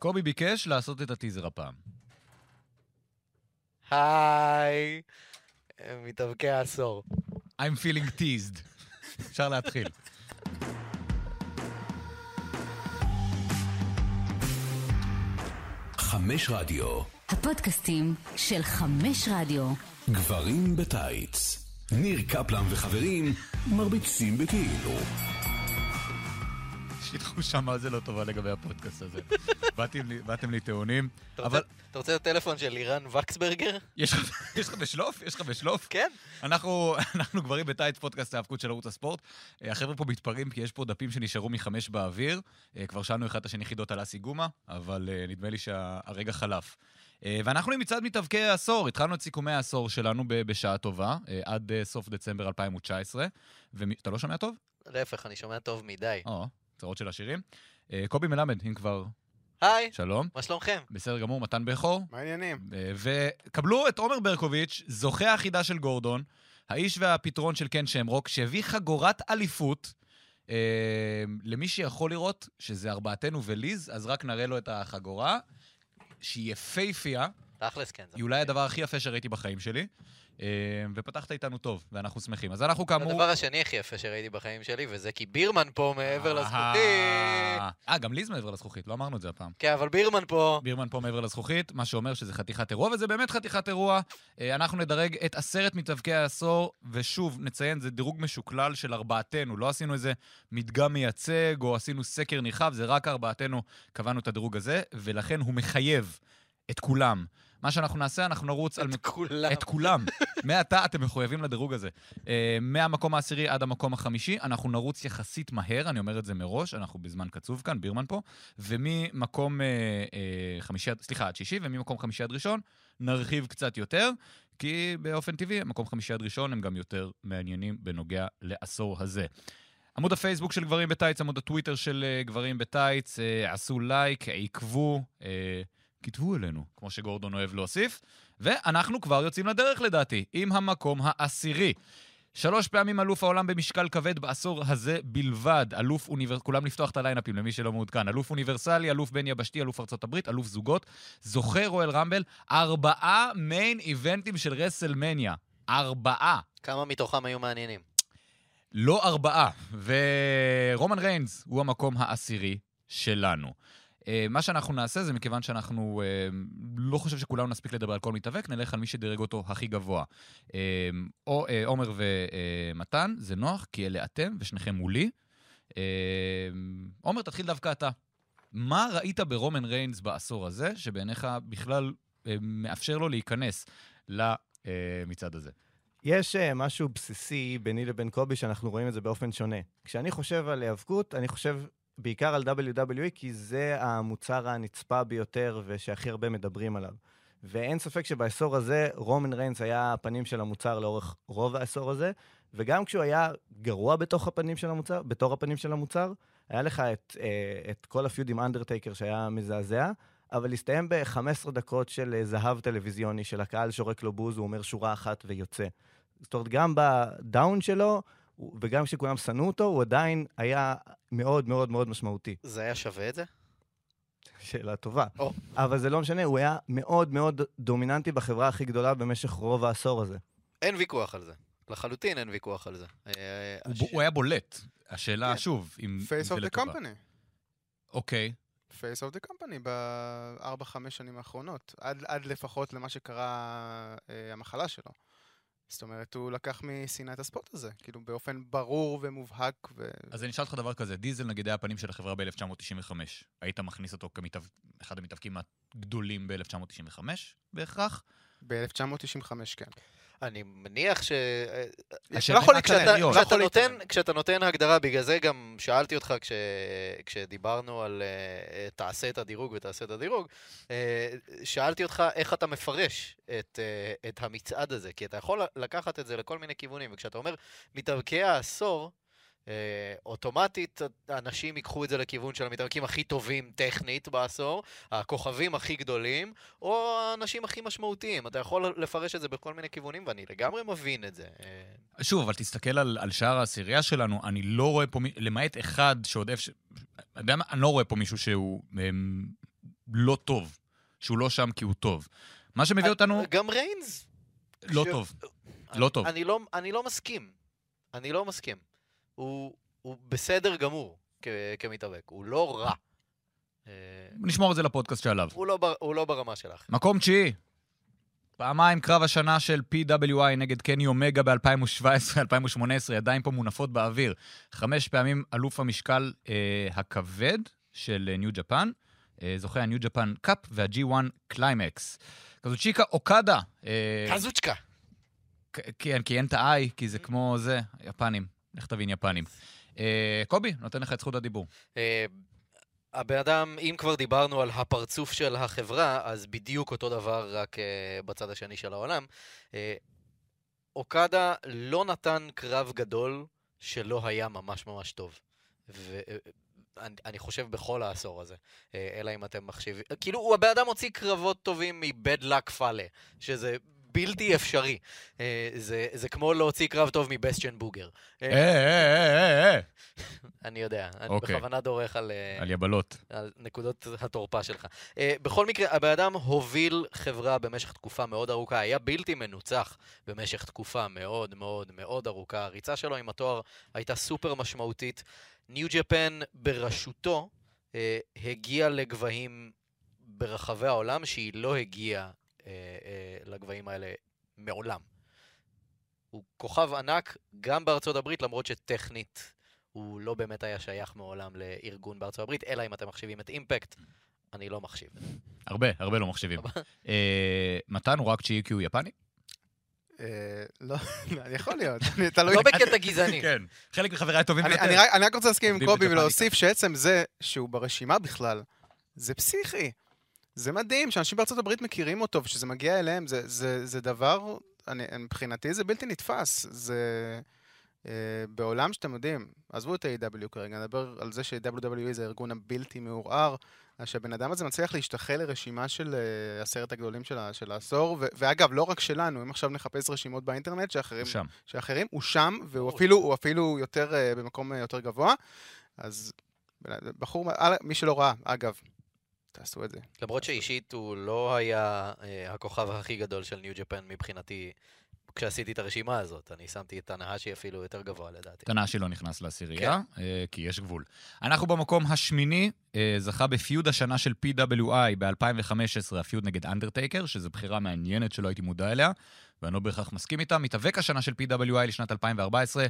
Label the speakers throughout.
Speaker 1: קובי ביקש לעשות את הטיזר הפעם.
Speaker 2: היי, מתאבקי העשור.
Speaker 1: I'm feeling teased. אפשר להתחיל.
Speaker 3: חמש רדיו,
Speaker 4: הפודקאסטים של חמש רדיו.
Speaker 3: גברים בטייץ. ניר קפלן וחברים מרביצים בכאילו.
Speaker 1: יש לי תחושה מה זה לא טובה לגבי הפודקאסט הזה. באתם לי- טעונים,
Speaker 2: אתה
Speaker 1: אבל
Speaker 2: רוצה- אתה רוצה את הטלפון של לירן וקסברגר?
Speaker 1: יש לך- בשלוף? יש לך בשלוף?
Speaker 2: כן.
Speaker 1: אנחנו, גברים בטייץ, פודקאסט ההאבקות של ערוץ הספורט. אה, החבר'ה פה מתפרעים כי יש פה דפים שנשארו מחמש באוויר. אה, כבר שאלנו אחד את השני חידות על אסי גומה, אבל אה, נדמה לי שהרגע חלף. ואנחנו עם מצעד מתאבקי העשור, התחלנו את סיכומי העשור שלנו בשעה טובה, עד סוף דצמבר 2019. ואתה לא שומע טוב?
Speaker 2: להפך, אני שומע טוב מדי.
Speaker 1: או, צרות של השירים. אה, קובי מלמד, אם כבר,
Speaker 2: היי,
Speaker 1: שלום.
Speaker 2: מה שלומכם?
Speaker 1: בסדר גמור, מתן בכור.
Speaker 5: מה העניינים?
Speaker 1: אה, וקבלו את עומר ברקוביץ', זוכה החידה של גורדון, האיש והפתרון של קן שמרוק, שהביא חגורת אליפות. אה, למי שיכול לראות שזה ארבעתנו וליז, אז רק נראה לו את החגורה, שהיא יפייפייה,
Speaker 2: תכלס כן.
Speaker 1: היא אולי הדבר הכי יפה שראיתי בחיים שלי. אה, ופתחת איתנו טוב, ואנחנו שמחים. אז אנחנו כאמור...
Speaker 2: הדבר השני הכי יפה שראיתי בחיים שלי, וזה כי בירמן פה מעבר לזכותי.
Speaker 1: אה, אה, גם ליז מעבר לזכוכית, לא אמרנו את זה הפעם.
Speaker 2: כן, אבל בירמן פה.
Speaker 1: בירמן פה מעבר לזכוכית, מה שאומר שזה חתיכת אירוע, וזה באמת חתיכת אירוע. אה, אנחנו נדרג את עשרת מתאבקי העשור, ושוב, נציין, זה דירוג משוקלל של ארבעתנו. לא עשינו איזה מדגם מייצג, או עשינו סקר נרחב, זה רק ארבעתנו קבענו את הדירוג הזה, ולכן הוא מחייב את כולם. מה שאנחנו נעשה, אנחנו נרוץ על...
Speaker 2: את כולם.
Speaker 1: את כולם. מעתה אתם מחויבים לדירוג הזה. Uh, מהמקום העשירי עד המקום החמישי, אנחנו נרוץ יחסית מהר, אני אומר את זה מראש, אנחנו בזמן קצוב כאן, בירמן פה, וממקום uh, uh, חמישי, סליחה, עד שישי, וממקום חמישי עד ראשון, נרחיב קצת יותר, כי באופן טבעי, מקום חמישי עד ראשון הם גם יותר מעניינים בנוגע לעשור הזה. עמוד הפייסבוק של גברים בטייץ, עמוד הטוויטר של גברים בטייץ, עשו לייק, uh, כתבו אלינו, כמו שגורדון אוהב להוסיף. ואנחנו כבר יוצאים לדרך לדעתי, עם המקום העשירי. שלוש פעמים אלוף העולם במשקל כבד בעשור הזה בלבד. אלוף אוניברסלי, כולם לפתוח את הליינאפים למי שלא מעודכן. אלוף אוניברסלי, אלוף בין יבשתי, אלוף ארצות הברית, אלוף זוגות, זוכה Royal Rumble, ארבעה main event ים של WrestleMania. ארבעה.
Speaker 2: כמה מתוכם היו מעניינים?
Speaker 1: לא ארבעה. ורומן ריינס הוא המקום העשירי שלנו. אה, מה שאנחנו נעשה זה מכיוון שאנחנו אה, לא חושב שכולנו נספיק לדבר על כל מתאבק, נלך על מי שדירג אותו הכי גבוה. אה, או עומר ומתן, זה נוח, כי אלה אתם ושניכם מולי. עומר, תתחיל דווקא אתה. מה ראית ברומן ריינס בעשור הזה, שבעיניך בכלל מאפשר לו להיכנס למצעד הזה?
Speaker 6: יש uh, משהו בסיסי ביני לבין קובי שאנחנו רואים את זה באופן שונה. כשאני חושב על היאבקות, אני חושב בעיקר על WWE, כי זה המוצר הנצפה ביותר ושהכי הרבה מדברים עליו. ואין ספק שבעשור הזה, רומן ריינס היה הפנים של המוצר לאורך רוב העשור הזה, וגם כשהוא היה גרוע בתוך הפנים של המוצר, בתור הפנים של המוצר, היה לך את, uh, את כל הפיוד עם אנדרטייקר שהיה מזעזע, אבל הסתיים ב-15 דקות של אה, זהב טלוויזיוני, של הקהל שורק לו בוז, הוא אומר שורה אחת ויוצא. זאת אומרת, גם בדאון שלו, וגם כשכולם שנאו אותו, הוא עדיין היה מאוד מאוד מאוד משמעותי.
Speaker 2: זה היה שווה את זה?
Speaker 6: שאלה טובה.
Speaker 2: או.
Speaker 6: אבל זה לא משנה, הוא היה מאוד מאוד דומיננטי בחברה הכי גדולה במשך רוב העשור הזה.
Speaker 2: אין ויכוח על זה. לחלוטין אין ויכוח על זה. אה,
Speaker 1: הוא,
Speaker 2: הש-
Speaker 1: הוא היה בולט. השאלה,
Speaker 5: כן.
Speaker 1: שוב, אם אם
Speaker 5: Face
Speaker 1: זה
Speaker 5: of the
Speaker 1: לטובה.
Speaker 5: company.
Speaker 1: אוקיי.
Speaker 5: Face of the company בארבע-חמש שנים האחרונות. עד, עד לפחות למה שקרה אה, המחלה שלו. זאת אומרת, הוא לקח משנאת הספורט הזה, כאילו באופן ברור ומובהק. ו...
Speaker 1: אז אני אשאל אותך דבר כזה, דיזל נגיד היה הפנים של החברה ב-1995. היית מכניס אותו כאחד המתאבקים הגדולים ב-1995 בהכרח?
Speaker 5: ב-1995, כן.
Speaker 2: אני מניח ש...
Speaker 1: השאלה
Speaker 5: לא יכול להתעלם,
Speaker 2: כשאתה.
Speaker 5: לא
Speaker 2: נותן. כשאתה נותן הגדרה, בגלל זה גם שאלתי אותך כש, כשדיברנו על uh, תעשה את הדירוג ותעשה את הדירוג, uh, שאלתי אותך איך אתה מפרש את, uh, את המצעד הזה, כי אתה יכול לקחת את זה לכל מיני כיוונים, וכשאתה אומר מתאבקי העשור, אוטומטית אנשים ייקחו את זה לכיוון של המתאבקים הכי טובים טכנית בעשור, הכוכבים הכי גדולים, או האנשים הכי משמעותיים. אתה יכול לפרש את זה בכל מיני כיוונים, ואני לגמרי מבין את זה. Uh,
Speaker 1: שוב, אבל תסתכל על, על שער העשירייה שלנו, אני לא רואה פה, למעט אחד שעוד איפה... יודע מה? אני לא רואה פה מישהו שהוא אמ, לא טוב, שהוא לא שם כי הוא טוב. מה שמביא אותנו
Speaker 2: גם ריינס.
Speaker 1: לא
Speaker 2: ש-
Speaker 1: טוב. לא טוב.
Speaker 2: אני לא, אני לא מסכים. אני לא מסכים. הוא, הוא בסדר גמור כ, כמתאבק, הוא לא רע. אה,
Speaker 1: נשמור את זה לפודקאסט שעליו.
Speaker 2: הוא, לא, הוא לא ברמה שלך.
Speaker 1: מקום תשיעי. פעמיים קרב השנה של PWI נגד קני אומגה ב-2017-2018, ידיים פה מונפות באוויר. חמש פעמים אלוף המשקל אה, הכבד של אה, New Japan, אה, זוכה ה New Japan Cup וה-G1 קליימקס. קזוצ'יקה אוקדה. אה,
Speaker 2: קזוצ'קה.
Speaker 1: כן, כי אין את ה-I, כי זה כמו זה, יפנים. לך תבין יפנים. אה, קובי, נותן לך את זכות הדיבור.
Speaker 2: אה, הבן אדם, אם כבר דיברנו על הפרצוף של החברה, אז בדיוק אותו דבר, רק אה, בצד השני של העולם. אה, אוקדה לא נתן קרב גדול שלא היה ממש ממש טוב. ואני אני חושב בכל העשור הזה, אלא אם אתם מחשיבים... כאילו, הבן אדם הוציא קרבות טובים מבד לק פאלה, שזה בלתי אפשרי. אה, זה, זה כמו להוציא קרב טוב מבסטיאן בוגר.
Speaker 1: אה, אה, אה, אה, אה.
Speaker 2: אני יודע, אני
Speaker 1: אוקיי.
Speaker 2: בכוונה דורך על...
Speaker 1: על יבלות.
Speaker 2: על נקודות התורפה שלך. בכל מקרה, הבן אדם הוביל חברה במשך תקופה מאוד ארוכה, היה בלתי מנוצח במשך תקופה מאוד מאוד מאוד ארוכה. הריצה שלו עם התואר הייתה סופר משמעותית. ניו ג'פן בראשותו הגיעה לגבהים ברחבי העולם שהיא לא הגיעה לגבהים האלה מעולם. הוא כוכב ענק גם בארצות הברית, למרות שטכנית הוא לא באמת היה שייך מעולם לארגון בארצות הברית, אלא אם אתם מחשיבים את אימפקט, אני לא מחשיב.
Speaker 1: הרבה, הרבה לא מחשיבים. אה, מתן הוא רק כי הוא יפני?
Speaker 5: אה, לא, יכול להיות. אני- תלוי.
Speaker 2: לא בקטע גזעני.
Speaker 1: כן. חלק מחבריי הטובים
Speaker 5: אני-
Speaker 1: ביותר.
Speaker 5: אני רק- רוצה להסכים עם קובי. ולהוסיף שעצם זה שהוא ברשימה בכלל, זה פסיכי. זה מדהים שאנשים בארצות הברית מכירים אותו, ושזה מגיע אליהם, זה- זה זה דבר, אני- מבחינתי זה בלתי נתפס. זה... אה, בעולם שאתם יודעים, עזבו את ה-AW כרגע, נדבר על זה ש-WWE זה הארגון הבלתי מעורער, שהבן אדם הזה מצליח להשתחל לרשימה של אה, עשרת הגדולים של של העשור, ו- ואגב, לא רק שלנו, אם עכשיו נחפש רשימות באינטרנט שאחרים
Speaker 1: הוא שם.
Speaker 5: שאחרים, הוא שם, והוא
Speaker 2: ברור.
Speaker 5: אפילו, הוא אפילו יותר, אה, במקום אה, יותר גבוה. אז בחור, מי שלא ראה, אגב, תעשו את זה.
Speaker 2: למרות שאישית הוא לא היה אה, הכוכב הכי גדול של ניו ג'פן מבחינתי. כשעשיתי את הרשימה הזאת, אני שמתי את טנהאשי אפילו יותר גבוה לדעתי.
Speaker 1: טנהאשי לא נכנס לעשירייה, אה, כי יש גבול. אנחנו במקום השמיני, אה, זכה ב feud השנה של PWI ב-2015, ה feud נגד אנדרטייקר, שזו בחירה מעניינת שלא הייתי מודע אליה, ואני לא בהכרח מסכים איתה. מתאבק השנה של PWI לשנת 2014,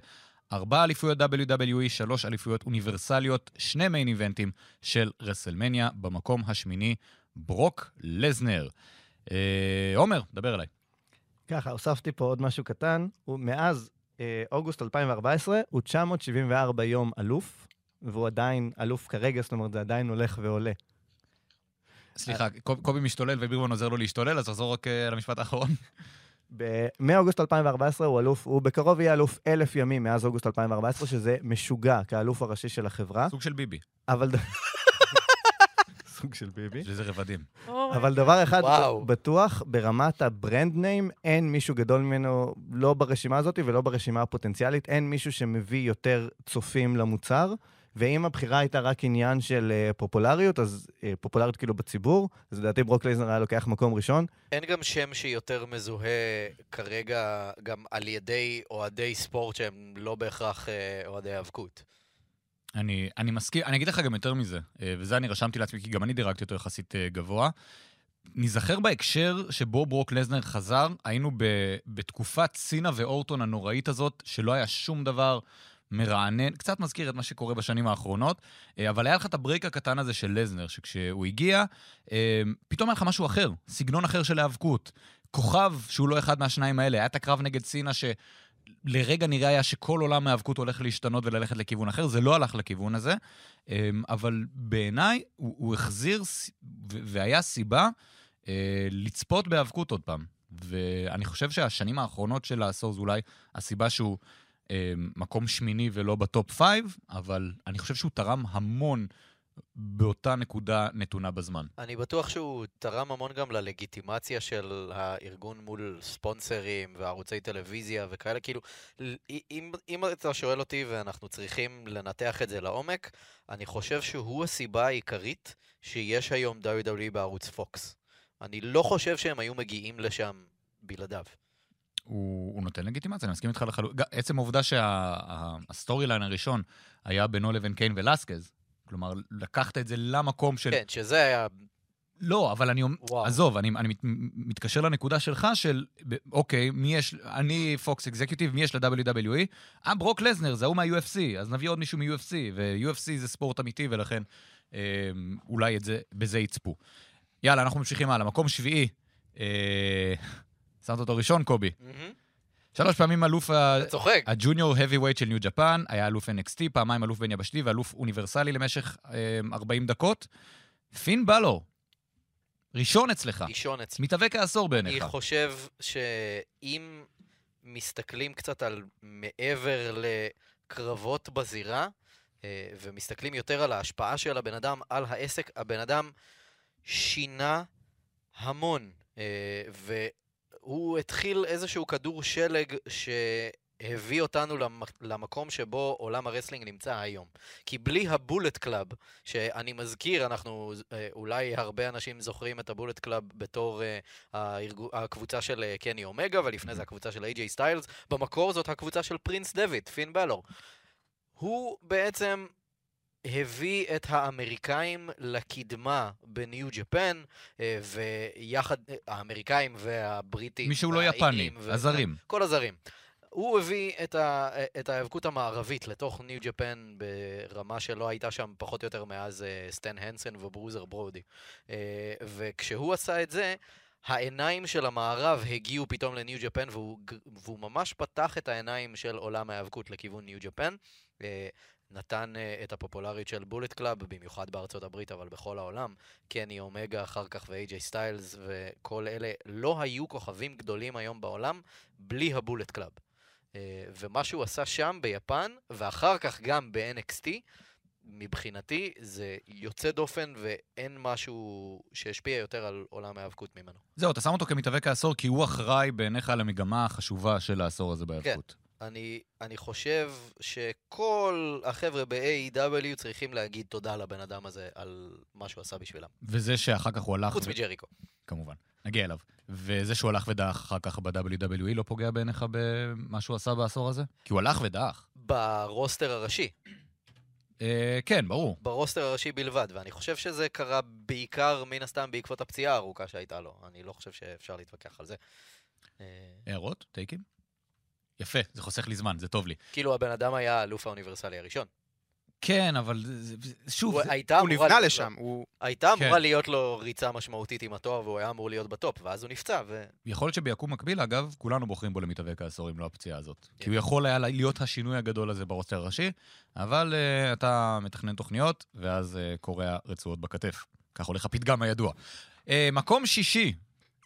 Speaker 1: ארבע אליפויות WWE, שלוש אליפויות אוניברסליות, שני main event ים של WrestleMania, במקום השמיני, ברוק לזנר. אה, עומר, דבר אליי.
Speaker 6: ככה, הוספתי פה עוד משהו קטן. הוא מאז אה, אוגוסט 2014, הוא 974 יום אלוף, והוא עדיין אלוף כרגע, זאת אומרת, זה עדיין הולך ועולה.
Speaker 1: סליחה, קוב- קובי משתולל ובירמן עוזר לו להשתולל, אז תחזור רק אה, למשפט האחרון.
Speaker 6: מאוגוסט 2014 הוא אלוף, הוא בקרוב יהיה אלוף אלף ימים מאז אוגוסט 2014, שזה משוגע כאלוף הראשי של החברה,
Speaker 1: סוג של ביבי,
Speaker 6: אבל... סוג של ביבי.
Speaker 1: יש לזה רבדים.
Speaker 6: אבל דבר אחד
Speaker 2: וואו.
Speaker 6: בטוח, ברמת ה brand name, אין מישהו גדול ממנו, לא ברשימה הזאת ולא ברשימה הפוטנציאלית, אין מישהו שמביא יותר צופים למוצר. ואם הבחירה הייתה רק עניין של uh, פופולריות, אז uh, פופולריות כאילו בציבור, אז לדעתי ברוק לייזנר היה לוקח מקום ראשון.
Speaker 2: אין גם שם שיותר מזוהה כרגע גם על ידי אוהדי ספורט שהם לא בהכרח אה, אוהדי האבקות.
Speaker 1: אני, אני מסכים, אני אגיד לך גם יותר מזה, אה, וזה אני רשמתי לעצמי, כי גם אני דירקתי אותו יחסית אה, גבוה. ניזכר בהקשר שבו ברוק לזנר חזר, היינו ב, בתקופת סינה ואורטון הנוראית הזאת, שלא היה שום דבר מרענן, קצת מזכיר את מה שקורה בשנים האחרונות, אה, אבל היה לך את הברייק הקטן הזה של לזנר, שכשהוא הגיע, אה, פתאום היה לך משהו אחר, סגנון אחר של היאבקות. כוכב שהוא לא אחד מהשניים האלה, היה את הקרב נגד סינה ש... לרגע נראה היה שכל עולם ההיאבקות הולך להשתנות וללכת לכיוון אחר, זה לא הלך לכיוון הזה, אמ, אבל בעיניי הוא, הוא החזיר, והיה סיבה אה, לצפות בהיאבקות עוד פעם. ואני חושב שהשנים האחרונות של העשור זה אולי הסיבה שהוא אה, מקום שמיני ולא ב top five, אבל אני חושב שהוא תרם המון באותה נקודה נתונה בזמן.
Speaker 2: אני בטוח שהוא תרם המון גם ללגיטימציה של הארגון מול ספונסרים וערוצי טלוויזיה וכאלה, כאילו, אם, אם אתה שואל אותי ואנחנו צריכים לנתח את זה לעומק, אני חושב שהוא הסיבה העיקרית שיש היום WWE בערוץ Fox. אני לא חושב שהם היו מגיעים לשם בלעדיו.
Speaker 1: הוא, הוא נותן לגיטימציה, אני מסכים איתך לחלוטין. עצם העובדה שה storyline הראשון היה בינו לבין קיין ולסקז, כלומר, לקחת את זה למקום של...
Speaker 2: כן, שזה היה...
Speaker 1: לא, אבל אני
Speaker 2: וואו.
Speaker 1: עזוב, אני, אני מת, מתקשר לנקודה שלך של, אוקיי, מי יש, אני פוקס אקזקיוטיב, מי יש ל-WWE? אה, ברוק לזנר, זה ההוא מה-UFC, אז נביא עוד מישהו מ-UFC, ו-UFC זה ספורט אמיתי, ולכן אה, אולי את זה, בזה יצפו. יאללה, אנחנו ממשיכים הלאה. מקום שביעי, אה, שמת אותו ראשון, קובי. שלוש פעמים אלוף. הג'וניור heavyweight של ניו ג'פן, היה אלוף NXT, פעמיים אלוף בין יבשתי ואלוף אוניברסלי למשך אה, 40 דקות. פין בלור, ראשון אצלך,
Speaker 2: אישון אצלי.
Speaker 1: מתאבק העשור
Speaker 2: אני
Speaker 1: בעיניך.
Speaker 2: חושב שאם מסתכלים קצת על מעבר לקרבות בזירה, אה, ומסתכלים יותר על ההשפעה של הבן אדם על העסק, הבן אדם שינה המון, אה, והוא התחיל איזשהו כדור שלג שהביא אותנו למ- למקום שבו עולם הרסלינג נמצא היום. כי בלי הבולט קלאב, שאני מזכיר, אנחנו, אה, אולי הרבה אנשים זוכרים את הבולט קלאב בתור אה, הקבוצה של אה, קני אומגה, ולפני זה הקבוצה של איי-ג'יי סטיילס, במקור זאת הקבוצה של פרינס דויד, פין בלור. הוא בעצם הביא את האמריקאים לקדמה בניו ג'פן, אה, ויחד, אה, האמריקאים והבריטים,
Speaker 1: מי שהוא לא יפני,
Speaker 2: ו-
Speaker 1: הזרים.
Speaker 2: כל הזרים. הוא הביא את, ה, את ההיאבקות המערבית לתוך ניו ג'פן ברמה שלא הייתה שם פחות או יותר מאז אה, סטן הנסן וברוזר ברודי. אה, וכשהוא עשה את זה, העיניים של המערב הגיעו פתאום לניו ג'פן, והוא, והוא ממש פתח את העיניים של עולם ההיאבקות לכיוון ניו ג'פן. נתן אה, את הפופולריות של בולט קלאב, במיוחד בארצות הברית, אבל בכל העולם. קני אומגה אחר כך ואיי-ג'יי סטיילס וכל אלה לא היו כוכבים גדולים היום בעולם בלי הבולט קלאב. אה, ומה שהוא עשה שם ביפן, ואחר כך גם ב-NXT, מבחינתי זה יוצא דופן ואין משהו שהשפיע יותר על עולם ההיאבקות ממנו.
Speaker 1: זהו, אתה שם אותו כמתאבק העשור, כי הוא אחראי בעיניך למגמה החשובה של העשור הזה בהיאבקות.
Speaker 2: אני, אני חושב שכל החבר'ה ב-AEW צריכים להגיד תודה לבן אדם הזה על מה שהוא עשה בשבילם.
Speaker 1: וזה שאחר כך הוא הלך...
Speaker 2: חוץ
Speaker 1: ו-
Speaker 2: מג'ריקו.
Speaker 1: כמובן, נגיע אליו. וזה שהוא הלך ודעך אחר כך ב-WWE לא פוגע בעיניך במה שהוא עשה בעשור הזה? כי הוא הלך ודעך.
Speaker 2: ברוסטר הראשי,
Speaker 1: אה, כן, ברור.
Speaker 2: ברוסטר הראשי בלבד, ואני חושב שזה קרה בעיקר, מן הסתם, בעקבות הפציעה הארוכה שהייתה לו. אני לא חושב שאפשר להתווכח על זה. אה,
Speaker 1: הערות? טייקים? יפה, זה חוסך לי זמן, זה טוב לי.
Speaker 2: כאילו הבן אדם היה האלוף האוניברסלי הראשון.
Speaker 1: כן, אבל שוב,
Speaker 2: הוא
Speaker 1: זה-
Speaker 2: הייתה
Speaker 5: הוא נבנה
Speaker 2: להיות
Speaker 5: לשם, הוא...
Speaker 2: לו- הייתה
Speaker 1: כן.
Speaker 2: אמורה להיות לו ריצה משמעותית עם התואר, והוא היה אמור להיות בטופ, ואז הוא נפצע, ו...
Speaker 1: יכול להיות שביקום מקביל, אגב, כולנו בוחרים בו למתאבק העשור, אם לא הפציעה הזאת.
Speaker 2: כן.
Speaker 1: כי הוא יכול היה להיות השינוי הגדול הזה ברוסטר הראשי, אבל אה, אתה מתכנן תוכניות, ואז אה, קורע רצועות בכתף. כך הולך הפתגם הידוע. אה, מקום שישי,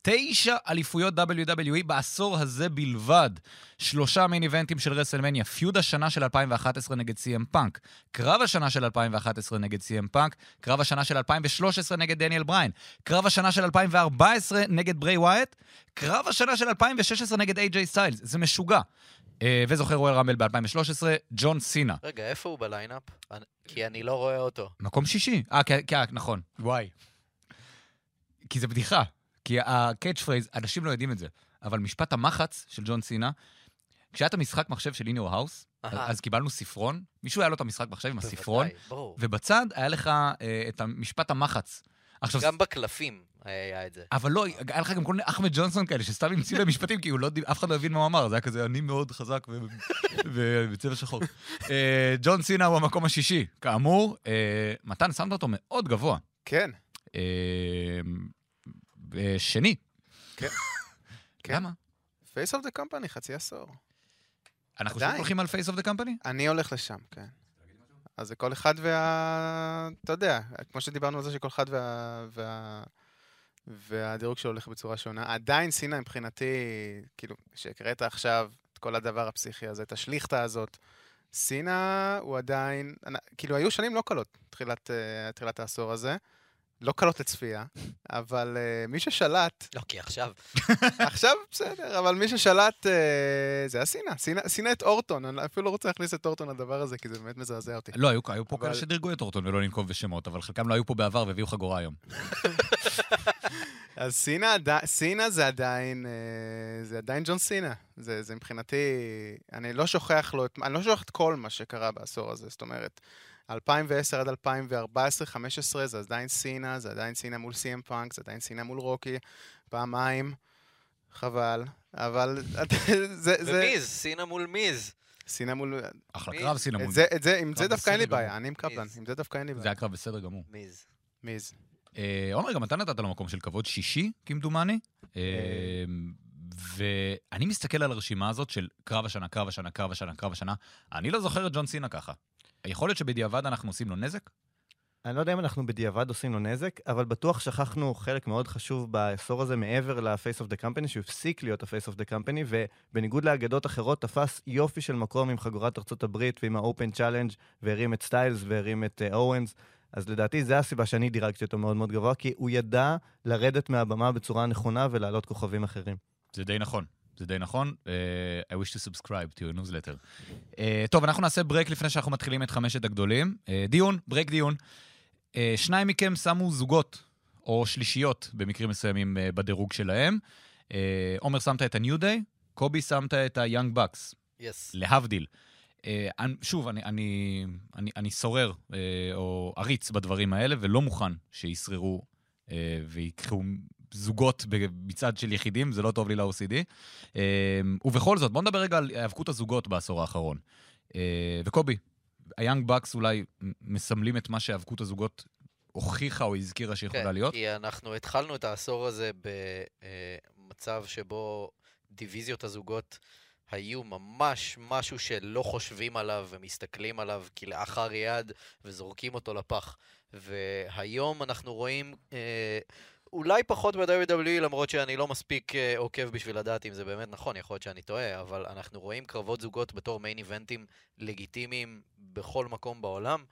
Speaker 1: תשע אליפויות WWE בעשור הזה בלבד. שלושה main eventים של רסלמניה, feud השנה של 2011 נגד סי.אם פאנק, קרב השנה של 2011 נגד סי.אם פאנק, קרב השנה של 2013 נגד דניאל בריין, קרב השנה של 2014 נגד ברי ווייט, קרב השנה של 2016 נגד איי-ג'יי סטיילס, זה משוגע. אה, וזוכר רויאל ראמבל ב-2013, ג'ון סינה.
Speaker 2: רגע, איפה הוא ב-lineup? כי אני לא רואה אותו.
Speaker 1: מקום שישי. אה, כן, כן, נכון. וואי. כי זה בדיחה. כי ה-catch phrase, אנשים לא יודעים את זה, אבל משפט המחץ של ג'ון סינה, כשהיה את המשחק מחשב של איניור האוס. אז קיבלנו ספרון, מישהו היה לו את המשחק מחשב עם הספרון. ובצד היה לך אה, את המשפט המחץ. עכשיו,
Speaker 2: גם בקלפים היה את זה.
Speaker 1: אבל לא, היה לך גם כל מיני אחמד ג'ונסון כאלה, שסתם המציאו להם משפטים, כי הוא לא, אף אחד לא הבין מה הוא אמר, זה היה כזה, אני מאוד חזק ו- ו- בצבע שחור. אה, ג'ון סינה הוא המקום השישי, כאמור, אה, מתן, שמת אותו מאוד גבוה.
Speaker 5: כן.
Speaker 1: שני.
Speaker 5: כן.
Speaker 1: למה?
Speaker 5: Face of the Company, חצי עשור.
Speaker 1: אנחנו. שוב הולכים על Face of the Company?
Speaker 5: אני הולך לשם, כן. אז זה כל אחד וה... אתה יודע, כמו שדיברנו על זה שכל אחד וה... וה... והדירוג שלו הולך בצורה שונה. עדיין סינה מבחינתי, כאילו, שהקראת עכשיו את כל הדבר הפסיכי הזה, את השליכטה הזאת, סינה הוא עדיין, כאילו היו שנים לא קלות, תחילת, אה, תחילת העשור הזה. לא קלות לצפייה, אבל uh, מי ששלט,
Speaker 2: לא, כי עכשיו.
Speaker 5: עכשיו בסדר, אבל מי ששלט uh, זה היה סינה. סינה, סינה את אורטון, אני אפילו לא רוצה להכניס את אורטון לדבר הזה, כי זה באמת מזעזע אותי.
Speaker 1: לא, היו, היו פה
Speaker 5: אבל-
Speaker 1: כאלה שדירגו את אורטון ולא לנקוב בשמות, אבל חלקם לא היו פה בעבר והביאו חגורה היום.
Speaker 5: אז סינה, עדי- סינה זה עדיין, אה, זה עדיין ג'ון סינה. זה, זה מבחינתי, אני לא שוכח לו, את- אני לא שוכח את כל מה שקרה בעשור הזה, זאת אומרת, 2010 עד 2014, 2015, זה עדיין סינה, זה עדיין סינה מול סי.אם פאנק, זה עדיין סינה מול רוקי, פעמיים, חבל, אבל זה, זה,
Speaker 2: ומיז, סינה מול מיז.
Speaker 5: סינה מול,
Speaker 1: אחלה קרב.
Speaker 5: את זה, את זה, עם זה דווקא אין לי בעיה. אני עם קפלן. עם זה דווקא אין לי
Speaker 1: זה
Speaker 5: בעיה.
Speaker 1: היה קרב בסדר גמור.
Speaker 2: מיז.
Speaker 5: מיז.
Speaker 1: אה, עומר, גם אתה נתת לו מקום של כבוד שישי, כמדומני. אה, ואני מסתכל על הרשימה הזאת של קרב השנה, קרב השנה, קרב השנה, קרב השנה. אני לא זוכר את ג'ון סינה ככה. יכול להיות שבדיעבד אנחנו עושים לו נזק?
Speaker 6: אני לא יודע אם אנחנו בדיעבד עושים לו נזק, אבל בטוח שכחנו חלק מאוד חשוב בעשור הזה מעבר ל-Face of the Company, שהוא הפסיק להיות ה-Face of the Company, ובניגוד לאגדות אחרות, תפס יופי של מקום עם חגורת ארצות הברית ועם ה-Open Challenge, והרים את סטיילס והרים את אורנס. אז לדעתי זו הסיבה שאני דירגתי אותו מאוד מאוד גבוה, כי הוא ידע לרדת מהבמה בצורה נכונה ולהעלות כוכבים אחרים.
Speaker 1: זה די נכון. זה די נכון. Uh, I wish to subscribe to your newsletter. אה, טוב, אנחנו נעשה break לפני שאנחנו מתחילים את חמשת הגדולים. אה, דיון, break דיון. אה, שניים מכם שמו זוגות, או שלישיות במקרים מסוימים אה, בדירוג שלהם. אה, עומר שמת את ה-New Day, קובי שמת את ה-Young Bucks.
Speaker 2: yes.
Speaker 1: להבדיל. אני- שוב, אני, אני, אני, אני סורר אה, או עריץ בדברים האלה, ולא מוכן שישררו אה, ויקחו זוגות מצד של יחידים, זה לא טוב לי ל-OCD. אה, ובכל זאת, בואו נדבר רגע על היאבקות הזוגות בעשור האחרון. אה, וקובי, היאנג בקס אולי מסמלים את מה שהיאבקות הזוגות הוכיחה או הזכירה שיכולה להיות.
Speaker 2: כן, כי אנחנו התחלנו את העשור הזה במצב שבו דיוויזיות הזוגות היו ממש משהו שלא חושבים עליו ומסתכלים עליו כלאחר יד וזורקים אותו לפח. והיום אנחנו רואים, אה, אולי פחות ב-WWE, למרות שאני לא מספיק אה, עוקב בשביל לדעת אם זה באמת נכון, יכול להיות שאני טועה, אבל אנחנו רואים קרבות זוגות בתור מיין איבנטים לגיטימיים בכל מקום בעולם.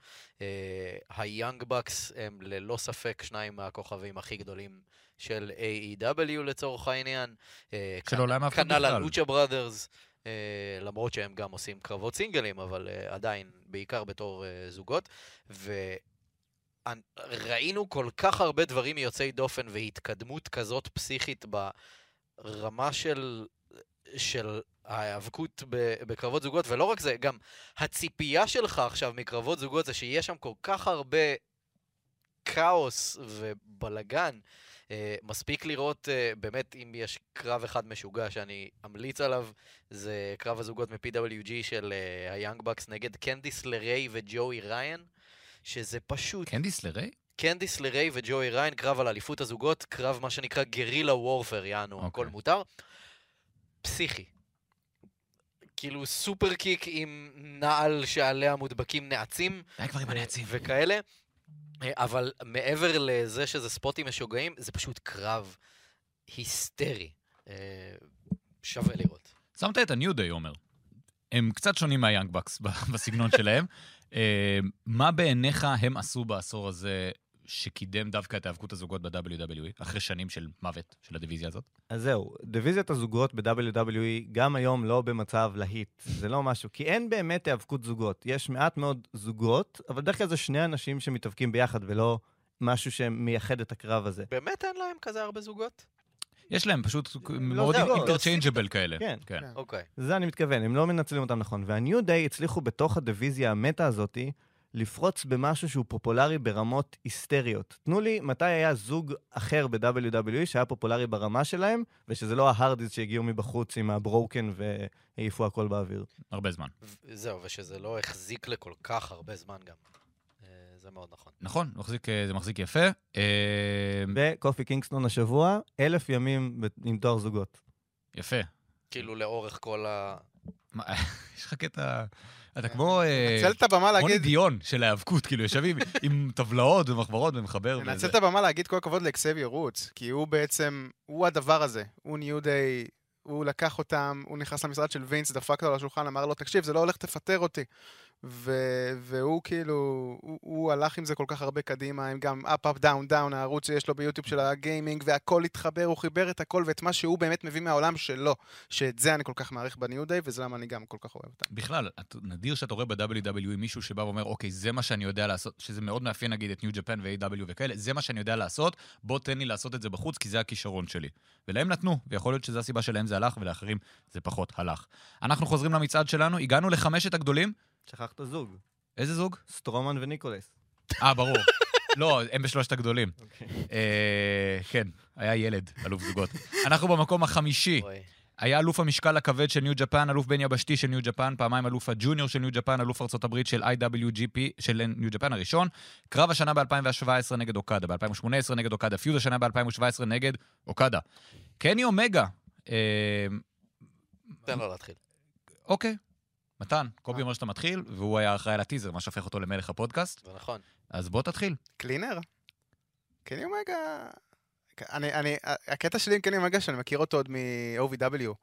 Speaker 2: היאנג בקס הם ללא ספק שניים מהכוכבים הכי גדולים של AEW לצורך העניין. אה,
Speaker 1: של עולם ההפקות
Speaker 2: כנ"ל
Speaker 1: בכלל.
Speaker 2: הלוצ'ה בראדרס, אה, למרות שהם גם עושים קרבות סינגלים, אבל אה, עדיין, בעיקר בתור אה, זוגות. וראינו כל כך הרבה דברים יוצאי דופן והתקדמות כזאת פסיכית ברמה של... של ההיאבקות בקרבות זוגות, ולא רק זה, גם הציפייה שלך עכשיו מקרבות זוגות זה שיהיה שם כל כך הרבה כאוס ובלגן. אה, מספיק לראות, אה, באמת, אם יש קרב אחד משוגע שאני אמליץ עליו, זה קרב הזוגות מ-PWG של אה, היאנג בקס נגד קנדיס לריי וג'וי ריין, שזה פשוט
Speaker 1: קנדיס לריי?
Speaker 2: קנדיס לריי וג'וי ריין, קרב על אליפות הזוגות, קרב מה שנקרא guerrilla warfare, יענו,
Speaker 1: אוקיי.
Speaker 2: הכל מותר. פסיכי. כאילו superkick עם נעל שעליה מודבקים נעצים.
Speaker 1: די כבר עם הנעצים.
Speaker 2: וכאלה. אה, אבל מעבר לזה שזה spotים משוגעים, זה פשוט קרב היסטרי. אה, שווה לראות.
Speaker 1: שמת את ה-New Day, עומר. הם קצת שונים מהיאנג בקס בסגנון שלהם. אה, מה בעיניך הם עשו בעשור הזה שקידם דווקא את ההיאבקות הזוגות ב-WWE, אחרי שנים של מוות של הדיוויזיה הזאת?
Speaker 6: אז זהו, דיוויזיית הזוגות ב-WWE גם היום לא במצב להיט. זה לא משהו, כי אין באמת היאבקות זוגות. יש מעט מאוד זוגות, אבל בדרך כלל זה שני אנשים שמתאבקים ביחד, ולא משהו שמייחד את הקרב הזה.
Speaker 2: באמת אין להם כזה הרבה זוגות?
Speaker 1: יש להם פשוט
Speaker 6: לא
Speaker 1: מאוד
Speaker 6: זוגות.
Speaker 1: אינטרצ'יינג'בל כאלה.
Speaker 6: כן.
Speaker 1: כן.
Speaker 5: כן.
Speaker 2: אוקיי.
Speaker 6: זה אני מתכוון, הם לא מנצלים אותם נכון. וה-New Day הצליחו בתוך הדיוויזיה המטה הזאתי לפרוץ במשהו שהוא פופולרי ברמות היסטריות. תנו לי מתי היה זוג אחר ב-WWE שהיה פופולרי ברמה שלהם, ושזה לא ההרדיז שהגיעו מבחוץ עם הברוקן והעיפו הכל באוויר.
Speaker 1: הרבה זמן.
Speaker 2: זהו, ושזה לא החזיק לכל כך הרבה זמן גם. זה מאוד נכון.
Speaker 1: נכון, מחזיק, אה, זה מחזיק יפה. אה,
Speaker 6: וקופי קינגסטון השבוע, אלף ימים עם תואר זוגות.
Speaker 1: יפה.
Speaker 2: כאילו לאורך כל ה...
Speaker 1: יש לך קטע... אתה כמו... אה,
Speaker 5: נצל את הבמה
Speaker 1: כמו
Speaker 5: להגיד,
Speaker 1: נידיון של ההיאבקות, כאילו, יושב עם- טבלאות ומחברות ומחבר. וזה.
Speaker 5: את הבמה להגיד כל הכבוד לאקסביו רוץ, כי הוא בעצם, הוא הדבר הזה. הוא ניו דיי, הוא לקח אותם, הוא נכנס למשרד של וינס, דפק לו על השולחן, אמר לו, תקשיב, זה לא הולך, תפטר אותי. ו- והוא כאילו, הוא, הוא הלך עם זה כל כך הרבה קדימה, עם גם up, up, down, down, הערוץ שיש לו ביוטיוב של הגיימינג, והכל התחבר, הוא חיבר את הכל ואת מה שהוא באמת מביא מהעולם שלו. שאת זה אני כל כך מעריך בניו דיי, וזה למה אני גם כל כך אוהב אותם.
Speaker 1: בכלל, את- נדיר שאתה רואה ב-WWE מישהו שבא ואומר, אוקיי, זה מה שאני יודע לעשות, שזה מאוד מאפיין נגיד את ניו ג'פן ו-AW וכאלה, זה מה שאני יודע לעשות, בוא תן לי לעשות את זה בחוץ, כי זה הכישרון שלי. ולהם נתנו, ויכול להיות שזו הסיבה שלהם זה הלך, ולאחרים זה פחות הלך. אנחנו חוזרים למצעד שלנו, הגענו לחמשת הגדולים.
Speaker 6: שכחת זוג,
Speaker 1: איזה זוג?
Speaker 6: סטרואומן וניקולס.
Speaker 1: אה, ברור. לא, הם בשלושת הגדולים.
Speaker 6: אוקיי.
Speaker 1: אה, כן, היה ילד, אלוף זוגות. אנחנו במקום החמישי. היה אלוף המשקל הכבד של ניו ג'פן, אלוף בין יבשתי של ניו ג'פן, פעמיים אלוף הג'וניור של ניו ג'פן, אלוף ארצות הברית של IWGP של ניו ג'פן הראשון. קרב השנה ב-2017 נגד אוקדה, ב-2018 נגד אוקדה, feud השנה ב-2017 נגד אוקדה. קני אומגה, אה,
Speaker 2: תן לו להתחיל.
Speaker 1: אוקיי, מתן, קובי אומר שאתה מתחיל, והוא היה אחראי על הטיזר, מה שהופך אותו למלך הפודקאסט,
Speaker 2: זה נכון.
Speaker 1: אז בוא תתחיל.
Speaker 5: קלינר? אומגה... אני, אני, הקטע שלי עם קני אומגה, שאני מכיר אותו עוד מ-OVW.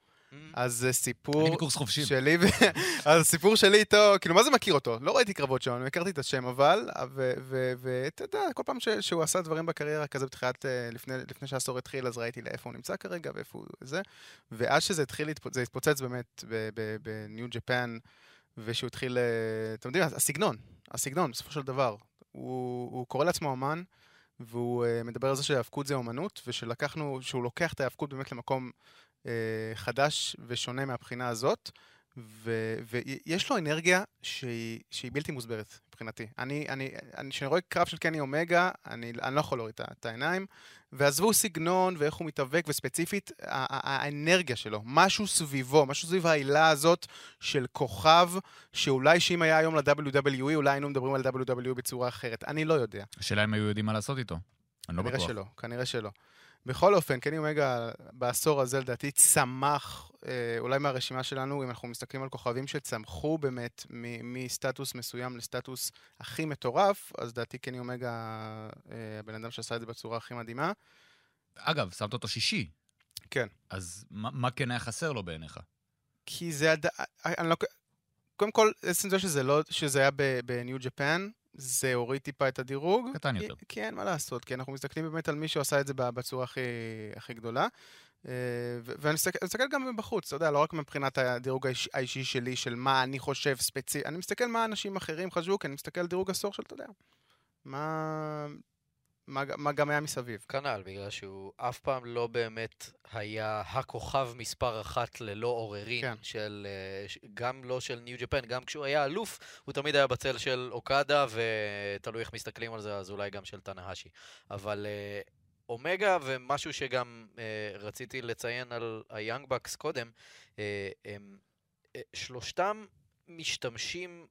Speaker 5: אז זה סיפור
Speaker 1: אני בקורס חופשים.
Speaker 5: שלי. אז הסיפור שלי איתו, כאילו, מה זה מכיר אותו? לא ראיתי קרבות שלו, אני הכרתי את השם, אבל, ואתה יודע, כל פעם ש... שהוא עשה דברים בקריירה, כזה בתחילת, אה, לפני, לפני שהעשור התחיל, אז ראיתי לאיפה הוא נמצא כרגע ואיפה הוא זה. ואז שזה התחיל. זה התפוצץ באמת בניו ג'פן, ושהוא התחיל, אה, אתם יודעים, הסגנון, הסגנון, בסופו של דבר. הוא, קורא לעצמו אמן, והוא uh, מדבר על זה שהאבקות זה אומנות, ושלקחנו, שהוא לוקח את האבקות באמת למקום חדש ושונה מהבחינה הזאת, ו, ויש לו אנרגיה שהיא, שהיא בלתי מוסברת מבחינתי. אני, אני, אני, כשאני רואה קרב של קני אומגה, אני, אני לא יכול להוריד את העיניים, ועזבו סגנון ואיך הוא מתאבק, וספציפית, האנרגיה שלו, משהו סביבו, משהו סביב העילה הזאת של כוכב, שאולי שאם היה היום ל-WWE, אולי היינו מדברים על WWE בצורה אחרת. אני לא יודע.
Speaker 1: השאלה אם היו יודעים מה לעשות איתו. אני לא
Speaker 5: כנראה
Speaker 1: בטוח.
Speaker 5: שלא, כנראה שלא. בכל אופן, קני אומגה בעשור הזה לדעתי צמח, אה, אולי מהרשימה שלנו, אם אנחנו מסתכלים על כוכבים שצמחו באמת מ- מסטטוס מסוים לסטטוס הכי מטורף, אז לדעתי קני אומגה, אה, הבן אדם שעשה את זה בצורה הכי מדהימה.
Speaker 1: אגב, שמת אותו שישי.
Speaker 5: כן.
Speaker 1: אז מה, מה כן היה חסר לו בעיניך?
Speaker 5: כי זה עד... אני לא... קודם כל, עצם זה שזה לא... שזה היה בניו ג'פן, זה הוריד טיפה את הדירוג.
Speaker 1: קטן
Speaker 5: כי-
Speaker 1: יותר.
Speaker 5: כי אין מה לעשות, כי אנחנו מסתכלים באמת על מי שעשה את זה בצורה הכי, הכי גדולה. אה, ואני מסתכל, גם מבחוץ, אתה יודע, לא רק מבחינת הדירוג האיש, האישי שלי, של מה אני חושב ספציפי, אני מסתכל מה אנשים אחרים חשבו, כי אני מסתכל על דירוג עשור של, אתה יודע, מה, מה, מה גם היה מסביב.
Speaker 2: כנ"ל, בגלל שהוא אף פעם לא באמת היה הכוכב מספר אחת ללא עוררין
Speaker 5: כן.
Speaker 2: של... אה, גם לא של ניו ג'פן, גם כשהוא היה אלוף, הוא תמיד היה בצל של אוקדה, ותלוי איך מסתכלים על זה, אז אולי גם של תנהשי. אבל אה, אומגה, ומשהו שגם אה, רציתי לציין על היאנג בקס קודם, אה, הם אה, שלושתם משתמשים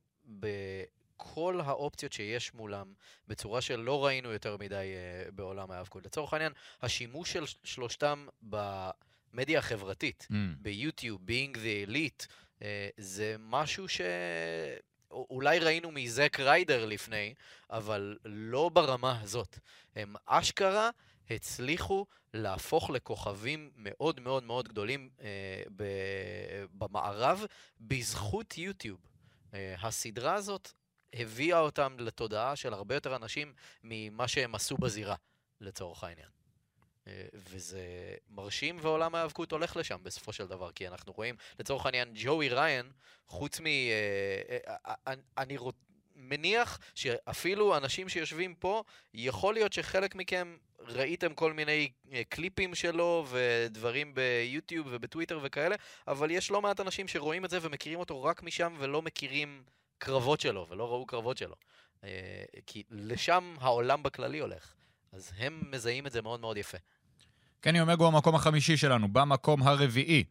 Speaker 2: בכל האופציות שיש מולם בצורה שלא ראינו יותר מדי uh, בעולם ההאבקות. לצורך העניין, השימוש של שלושתם במדיה החברתית,
Speaker 1: Mm.
Speaker 2: ביוטיוב, being the elite, uh, זה משהו ש... אולי ראינו מזק ריידר לפני, אבל לא ברמה הזאת. הם אשכרה הצליחו להפוך לכוכבים מאוד מאוד מאוד גדולים uh, ב- במערב בזכות יוטיוב. Uh, הסדרה הזאת הביאה אותם לתודעה של הרבה יותר אנשים ממה שהם עשו בזירה, לצורך העניין. אה, וזה מרשים, ועולם ההיאבקות הולך לשם בסופו של דבר, כי אנחנו רואים, לצורך העניין, ג'וי ריין, חוץ מ... אה, אה, אני. מניח שאפילו אנשים שיושבים פה, יכול להיות שחלק מכם ראיתם כל מיני קליפים שלו ודברים ביוטיוב ובטוויטר וכאלה, אבל יש לא מעט אנשים שרואים את זה ומכירים אותו רק משם ולא מכירים קרבות שלו, ולא ראו קרבות שלו. אה, כי לשם העולם בכללי הולך. אז הם מזהים את זה מאוד מאוד יפה.
Speaker 1: קני אומגו הוא המקום החמישי שלנו, במקום הרביעי.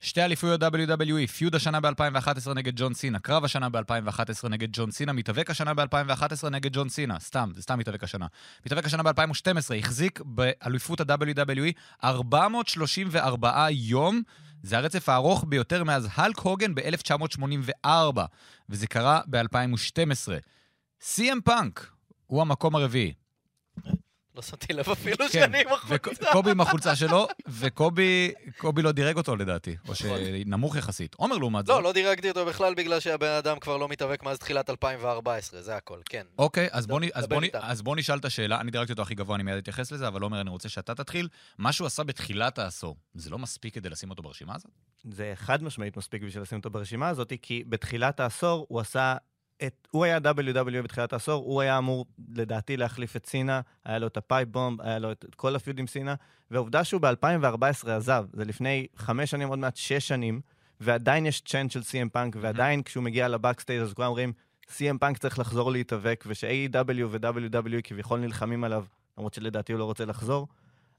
Speaker 1: שתי אליפויות WWE, פיוד השנה ב-2011 נגד ג'ון סינה, קרב השנה ב-2011 נגד ג'ון סינה, מתאבק השנה ב-2011 נגד ג'ון סינה, סתם, זה סתם מתאבק השנה. מתאבק השנה ב-2012, החזיק באליפות ה-WWE 434 יום, זה הרצף הארוך ביותר מאז הלק הוגן ב-1984, וזה קרה ב-2012. CM פאנק הוא המקום הרביעי.
Speaker 2: לא שמתי לב אפילו
Speaker 1: כן,
Speaker 2: שאני עם החולצה.
Speaker 1: וקובי עם החולצה שלו, וקובי קובי לא דירג אותו לדעתי, או שנמוך יחסית. עומר לעומת זאת.
Speaker 2: לא, לא דירגתי אותו בכלל בגלל שהבן אדם כבר לא מתאבק מאז תחילת 2014, זה הכל, כן.
Speaker 1: אוקיי, אז בוא, אז, בוא. אז בוא נשאל את השאלה, אני דירגתי אותו הכי גבוה, אני מיד אתייחס לזה, אבל עומר, אני רוצה שאתה תתחיל. מה שהוא עשה בתחילת העשור, זה לא מספיק כדי לשים אותו ברשימה הזאת?
Speaker 6: זה חד משמעית מספיק בשביל לשים אותו ברשימה הזאת, כי בתחילת העשור הוא עשה את... הוא היה WWE בתחילת העשור, הוא היה אמור, לדעתי, להחליף את סינה, היה לו את ה-pipe bomb, היה לו את, את כל ה-feud עם סינה, והעובדה שהוא ב-2014 עזב, זה לפני חמש שנים, עוד מעט שש שנים, ועדיין יש chant של CM פאנק, ועדיין כשהוא מגיע ל-backstage אז כולם אומרים, CM פאנק צריך לחזור להתאבק, וש-AEW ו-WWE כביכול נלחמים עליו, למרות שלדעתי הוא לא רוצה לחזור.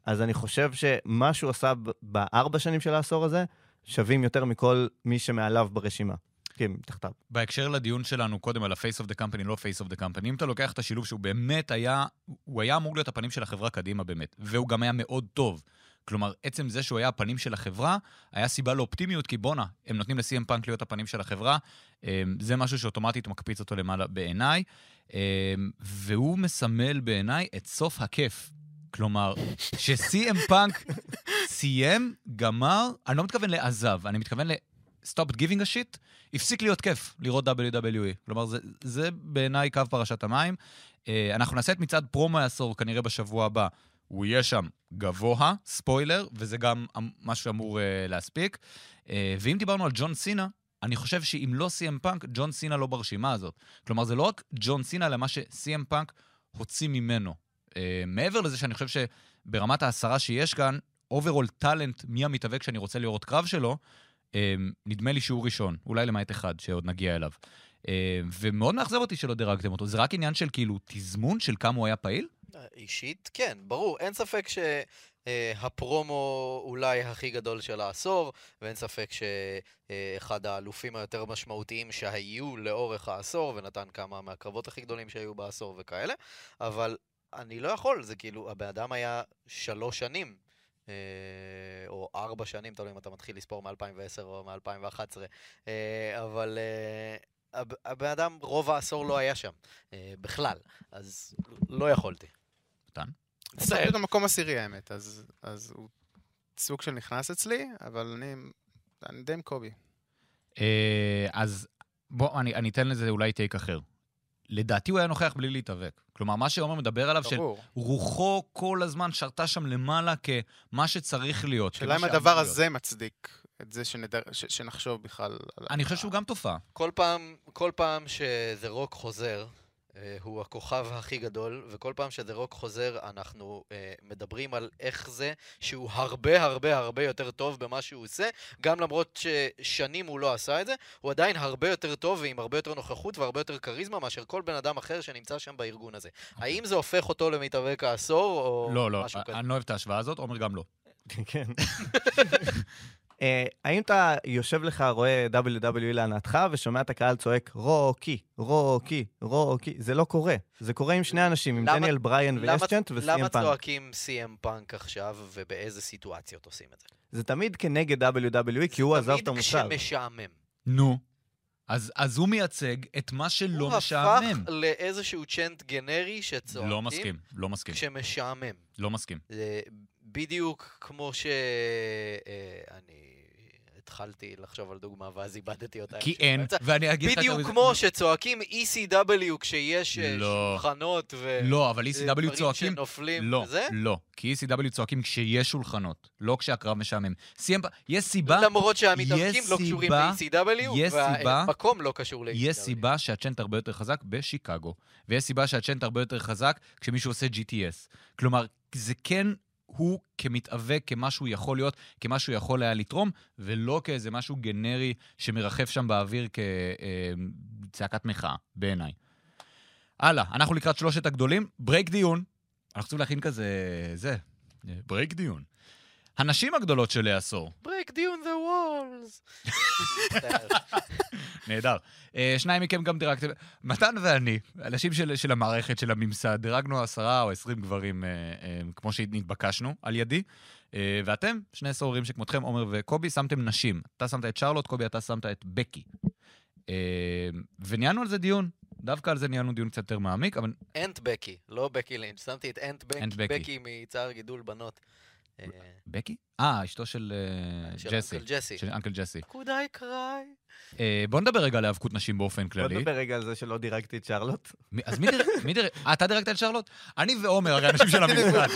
Speaker 6: אז אני חושב שמה שהוא עשה בארבע שנים של העשור הזה, שווים יותר מכל מי שמעליו ברשימה. כן, תחתיו.
Speaker 1: בהקשר לדיון שלנו קודם על ה-face of the company, לא face of the company, אם אתה לוקח את השילוב שהוא באמת היה, הוא היה אמור להיות הפנים של החברה קדימה באמת, והוא גם היה מאוד טוב. כלומר, עצם זה שהוא היה הפנים של החברה, היה סיבה לאופטימיות, כי בואנה, הם נותנים ל-CM פאנק להיות הפנים של החברה, אמ, זה משהו שאוטומטית מקפיץ אותו למעלה בעיניי, אמ, והוא מסמל בעיניי את סוף הכיף. כלומר, ש-CM פאנק סיים, גמר, אני לא מתכוון לעזב, אני מתכוון ל... stop giving a shit, הפסיק להיות כיף לראות WWE. כלומר, זה, זה בעיניי קו פרשת המים. אה, אנחנו נעשה את מצעד פרומו העשור כנראה בשבוע הבא. הוא יהיה שם גבוה, ספוילר, וזה גם אמ- מה שאמור אה, להספיק. אה, ואם דיברנו על ג'ון סינה, אני חושב שאם לא סי.אם פאנק, ג'ון סינה לא ברשימה הזאת. כלומר, זה לא רק ג'ון סינה, אלא מה שסי.אם פאנק הוציא ממנו. אה, מעבר לזה שאני חושב שברמת העשרה שיש כאן, overall talent, מי המתאבק שאני רוצה לראות קרב שלו, נדמה לי שהוא ראשון, אולי למעט אחד שעוד נגיע אליו. אה, ומאוד מאכזב אותי שלא דירגתם אותו. זה רק עניין של כאילו תזמון של כמה הוא היה פעיל?
Speaker 2: אישית, כן, ברור. אין ספק שהפרומו אולי הכי גדול של העשור, ואין ספק שאחד האלופים היותר משמעותיים שהיו לאורך העשור, ונתן כמה מהקרבות הכי גדולים שהיו בעשור וכאלה, אבל אני לא יכול, זה כאילו, הבן אדם היה שלוש שנים. אה, או ארבע שנים, תלוי אם אתה מתחיל לספור מ-2010 או מ-2011, אבל אה, הב- הבן אדם רוב העשור לא היה שם, אה, בכלל, אז לא יכולתי.
Speaker 1: מתן?
Speaker 5: שמתי אותו במקום עשירי האמת, אז, אז הוא סוג של נכנס אצלי, אבל אני, אני די עם קובי.
Speaker 1: אה, אז בוא, אני, אני אתן לזה אולי טייק אחר. לדעתי הוא היה נוכח בלי להתאבק. כלומר, מה שעומר מדבר עליו, של
Speaker 5: ברור.
Speaker 1: רוחו כל הזמן שרתה שם למעלה כמה שצריך להיות.
Speaker 5: שאלה אם הדבר
Speaker 1: להיות.
Speaker 5: הזה מצדיק את זה שנדר, ש, שנחשוב בכלל.
Speaker 1: אני חושב שהוא גם תופעה.
Speaker 2: כל פעם, כל פעם שזה רוק חוזר, הוא הכוכב הכי גדול, וכל פעם שזה רוק חוזר, אנחנו אה, מדברים על איך זה שהוא הרבה הרבה הרבה יותר טוב במה שהוא עושה, גם למרות ששנים הוא לא עשה את זה, הוא עדיין הרבה יותר טוב ועם הרבה יותר נוכחות והרבה יותר כריזמה מאשר כל בן אדם אחר שנמצא שם בארגון הזה. האם זה הופך אותו למתאבק העשור, או
Speaker 1: לא, לא,
Speaker 2: משהו כזה?
Speaker 1: אני לא אוהב את ההשוואה הזאת, עומר גם לא.
Speaker 6: כן. אה, האם אתה יושב לך, רואה WWE להנאתך, ושומע את הקהל צועק, רוקי, רוקי, רוקי? זה לא קורה. זה קורה עם שני אנשים, עם
Speaker 2: למה-
Speaker 6: דניאל בריין
Speaker 2: למה- למה
Speaker 6: וסי.אם פאנק.
Speaker 2: צועקים CM פאנק עכשיו, ובאיזה סיטואציות עושים את זה?
Speaker 6: זה תמיד כנגד WWE, כי הוא עזב את המוצר.
Speaker 2: תמיד כשמשעמם.
Speaker 1: נו. אז, אז הוא מייצג את מה שלא
Speaker 2: הוא
Speaker 1: משעמם.
Speaker 2: הפך לאיזשהו chant גנרי שצועקים
Speaker 1: לא מסכים, לא מסכים,
Speaker 2: כשמשעמם.
Speaker 1: לא מסכים.
Speaker 2: זה בדיוק כמו ש... אה, התחלתי לחשוב על דוגמה ואז איבדתי אותה.
Speaker 1: כי אין,
Speaker 2: באמצע.
Speaker 1: ואני אגיד לך...
Speaker 2: בדיוק כמו שצועקים ECW כשיש אה,
Speaker 1: לא.
Speaker 2: שולחנות ו...
Speaker 1: לא, אבל ECW צועקים...
Speaker 2: שנופלים
Speaker 1: לא,
Speaker 2: וזה.
Speaker 1: לא. כי ECW צועקים כשיש שולחנות, לא כשהקרב משעמם. סיים, יש סיבה,
Speaker 2: למרות שהמתאבקים לא קשורים ל-ECW, והמקום לא קשור ל-ECW.
Speaker 1: יש סיבה שהצ'נט הרבה יותר חזק בשיקגו, ויש סיבה שהצ'נט הרבה יותר חזק כשמישהו עושה GTS. כלומר, זה כן הוא כמתאבק, כמה שהוא יכול להיות, כמה שהוא יכול היה לתרום, ולא כאיזה משהו גנרי שמרחף שם באוויר כצעקת מחאה, בעיניי. הלאה, אנחנו לקראת שלושת הגדולים. break דיון. אנחנו צריכים להכין כזה... זה, break דיון. הנשים הגדולות של העשור.
Speaker 2: break down the walls.
Speaker 1: נהדר. אה, שניים מכם גם דירגתם, מתן ואני, אנשים של, של המערכת, של הממסד, דירגנו עשרה או עשרים גברים, אה, אה, כמו שנתבקשנו על ידי. ואתם, שני סוררים שכמותכם, עומר וקובי, שמתם נשים. אתה שמת את שרלוט, קובי, אתה שמת את בקי. וניהלנו על זה דיון. דווקא על זה ניהלנו דיון קצת יותר מעמיק, אבל
Speaker 2: אנט בקי, לא בקי לינץ'. שמתי את אנט בקי.
Speaker 1: בקי
Speaker 2: מצער גידול בנות. אה,
Speaker 1: בקי? אה, אשתו של אה,
Speaker 2: של
Speaker 1: ג'סי.
Speaker 2: אנקל ג'סי.
Speaker 1: של אנקל ג'סי.
Speaker 2: could I cry?
Speaker 1: אה, בוא נדבר רגע על היאבקות נשים באופן
Speaker 6: בוא
Speaker 1: כללי.
Speaker 6: נדבר רגע על זה שלא דירקתי את שרלוט.
Speaker 1: אז מי? אה, אתה דירקת את שרלוט? אני ועומר, הרי אנשים של המשרד.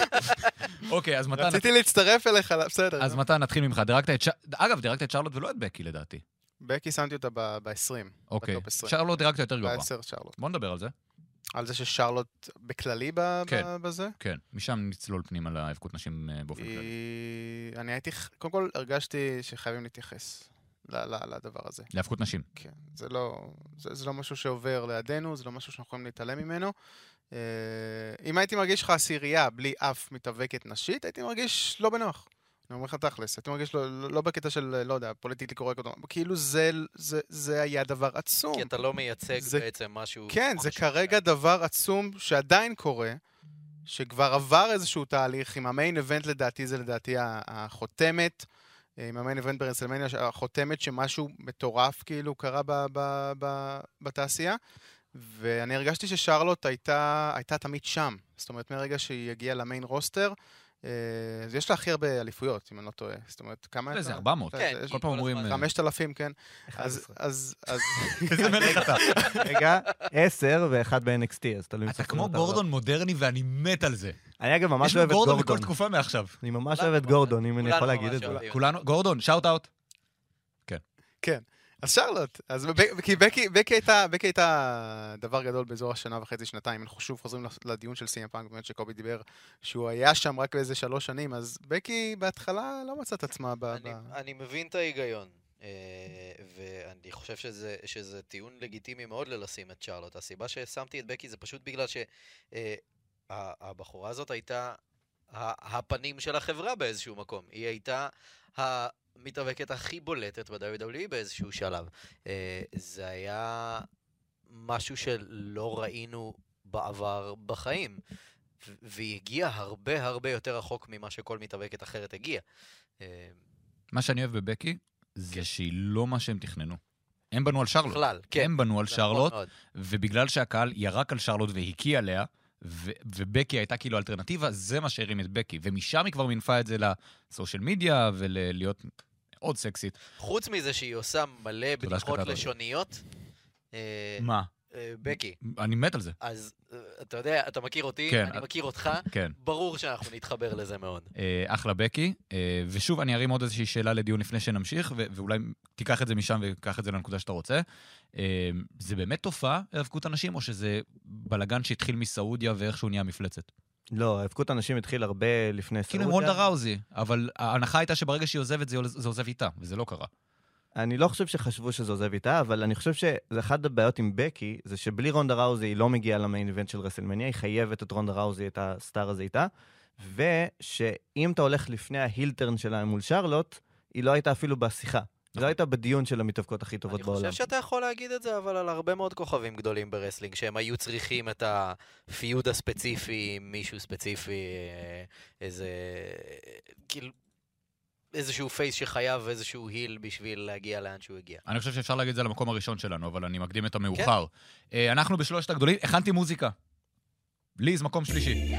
Speaker 1: אוקיי, אז מתן,
Speaker 5: רציתי להצטרף אליך, בסדר.
Speaker 1: אז מתן, נתחיל ממך. דירקת את ש... אגב, דירקת את שרלוט ולא את בקי, לדעתי.
Speaker 5: בקי שמתי אותה ב-20.
Speaker 1: אוקיי.
Speaker 5: בטופ 20.
Speaker 1: שרלוט דירקת יותר גבוה.
Speaker 5: ב-10 שרלוט.
Speaker 1: בוא נדבר על זה.
Speaker 5: על זה ששרלוט בכללי ב-
Speaker 1: כן.
Speaker 5: ב- בזה?
Speaker 1: כן, משם נצלול פנימה להיאבקות נשים אה, באופן כללי.
Speaker 5: היא- אני הייתי, קודם כל הרגשתי שחייבים להתייחס ל- ל- לדבר הזה.
Speaker 1: להיאבקות נשים.
Speaker 5: כן, זה לא, זה, זה לא משהו שעובר לידינו, זה לא משהו שאנחנו יכולים להתעלם ממנו. אה, אם הייתי מרגיש לך עשירייה בלי אף מתאבקת נשית, הייתי מרגיש לא בנוח. אני אומר לך תכלס, הייתי מרגיש לא, לא, לא בקטע של, לא יודע, פוליטיקלי קורקט, כאילו זה, זה, זה היה דבר עצום.
Speaker 2: כי אתה לא מייצג
Speaker 5: זה-
Speaker 2: בעצם משהו...
Speaker 5: כן, זה. כרגע דבר עצום שעדיין קורה, שכבר עבר איזשהו תהליך, עם המיין איבנט לדעתי זה לדעתי החותמת, אה, עם המיין איבנט ברסלמניה, החותמת שמשהו מטורף כאילו קרה ב- ב- ב- בתעשייה, ואני הרגשתי ששרלוט הייתה, הייתה תמיד שם. זאת אומרת, מהרגע שהיא הגיעה למיין רוסטר, אז יש לה הכי הרבה אליפויות, אם אני לא טועה. זאת אומרת, כמה...
Speaker 1: איזה
Speaker 2: אה,
Speaker 5: יש לה?
Speaker 1: 400.
Speaker 5: יש-
Speaker 2: כן,
Speaker 5: יש-
Speaker 1: כל פעם אומרים... אה,
Speaker 5: 5,000, כן. אז,
Speaker 6: 11.
Speaker 5: אז,
Speaker 1: איזה מלך אתה.
Speaker 6: רגע, 10 ואחד ב-NXT, אז תלוי אם
Speaker 1: אתה כמו גורדון מודרני ואני מת על זה.
Speaker 6: אני אגב ממש
Speaker 1: יש
Speaker 6: אוהב
Speaker 1: לי
Speaker 6: את
Speaker 1: גורדון
Speaker 6: גורדון.
Speaker 1: בכל תקופה מעכשיו.
Speaker 6: אני ממש אוהב את גורדון, אם אני יכול להגיד את זה.
Speaker 1: כולנו, גורדון, שאוט אאוט.
Speaker 5: כן. אז שרלוט, אז כי בקי, בקי, הייתה, בקי הייתה דבר גדול באזור השנה וחצי, שנתיים. אנחנו שוב חוזרים לדיון של סי.אם פאנק, באמת שקובי דיבר, שהוא היה שם רק באיזה שלוש שנים, אז בקי בהתחלה לא מצאה את עצמה ב...
Speaker 2: אני,
Speaker 5: ב...
Speaker 2: אני מבין את ההיגיון, אה, ואני חושב שזה, שזה טיעון לגיטימי מאוד ללשים את שרלוט. הסיבה ששמתי את בקי זה פשוט בגלל שהבחורה הזאת הייתה הפנים של החברה באיזשהו מקום. היא הייתה המתאבקת הכי בולטת ב-WWE באיזשהו שלב. אה, זה היה משהו שלא ראינו בעבר בחיים. והיא הגיעה הרבה הרבה יותר רחוק ממה שכל מתאבקת אחרת הגיעה. אה,
Speaker 1: מה שאני אוהב בבקי, זה
Speaker 2: כן.
Speaker 1: שהיא לא מה שהם תכננו. הם בנו על שרלוט.
Speaker 2: בכלל, כן.
Speaker 1: הם בנו על
Speaker 2: זה נכון
Speaker 1: שרלוט,
Speaker 2: מאוד.
Speaker 1: ובגלל שהקהל ירק על שרלוט והקיא עליה, ו- ובקי הייתה כאילו אלטרנטיבה, זה מה שהרים את בקי. ומשם היא כבר מינפה את זה לסושיאל מדיה ולהיות מאוד סקסית.
Speaker 2: חוץ מזה שהיא עושה מלא בדיחות. לשוניות, אה,
Speaker 1: מה?
Speaker 2: אה, בקי,
Speaker 1: אני מת על זה.
Speaker 2: אז אה, אתה יודע, אתה מכיר אותי,
Speaker 1: כן.
Speaker 2: אני מכיר אותך,
Speaker 1: כן.
Speaker 2: ברור שאנחנו נתחבר לזה מאוד.
Speaker 1: אחלה בקי. ושוב, אני ארים עוד איזושהי שאלה לדיון לפני שנמשיך, ו- ואולי תיקח את זה משם וקח את זה לנקודה שאתה רוצה. זה באמת תופעה, היאבקות הנשים, או שזה בלגן שהתחיל מסעודיה ואיכשהו נהיה מפלצת?
Speaker 6: לא, האבקות הנשים התחיל הרבה לפני
Speaker 1: כאילו עם
Speaker 6: סעודיה.
Speaker 1: הולדה ראוזי, אבל ההנחה הייתה שברגע שהיא עוזבת, זה עוז- זה עוזב איתה, וזה לא קרה.
Speaker 6: אני לא חושב שחשבו שזה עוזב איתה, אבל אני חושב שזה אחת הבעיות עם בקי, זה שבלי רונדה ראוזי היא לא מגיעה למיין איבנט של רסלמניה, היא חייבת את רונדה ראוזי, את הסטאר הזה איתה, ושאם אתה הולך לפני ההילטרן שלה מול שרלוט, היא לא הייתה אפילו בשיחה. לא הייתה בדיון של המתאבקות הכי טובות
Speaker 2: אני
Speaker 6: בעולם.
Speaker 2: חושב שאתה יכול להגיד את זה, אבל על הרבה מאוד כוכבים גדולים ב wrestling, שהם היו צריכים את ה feud הספציפי עם מישהו ספציפי, אה, איזה... כאילו... איזשהו face שחייב איזשהו heel בשביל להגיע לאן שהוא הגיע.
Speaker 1: אני חושב שאפשר להגיד את זה למקום הראשון שלנו, אבל אני מקדים את המאוחר. אה, אנחנו בשלושת הגדולים, הכנתי מוזיקה. ליז, מקום שלישי.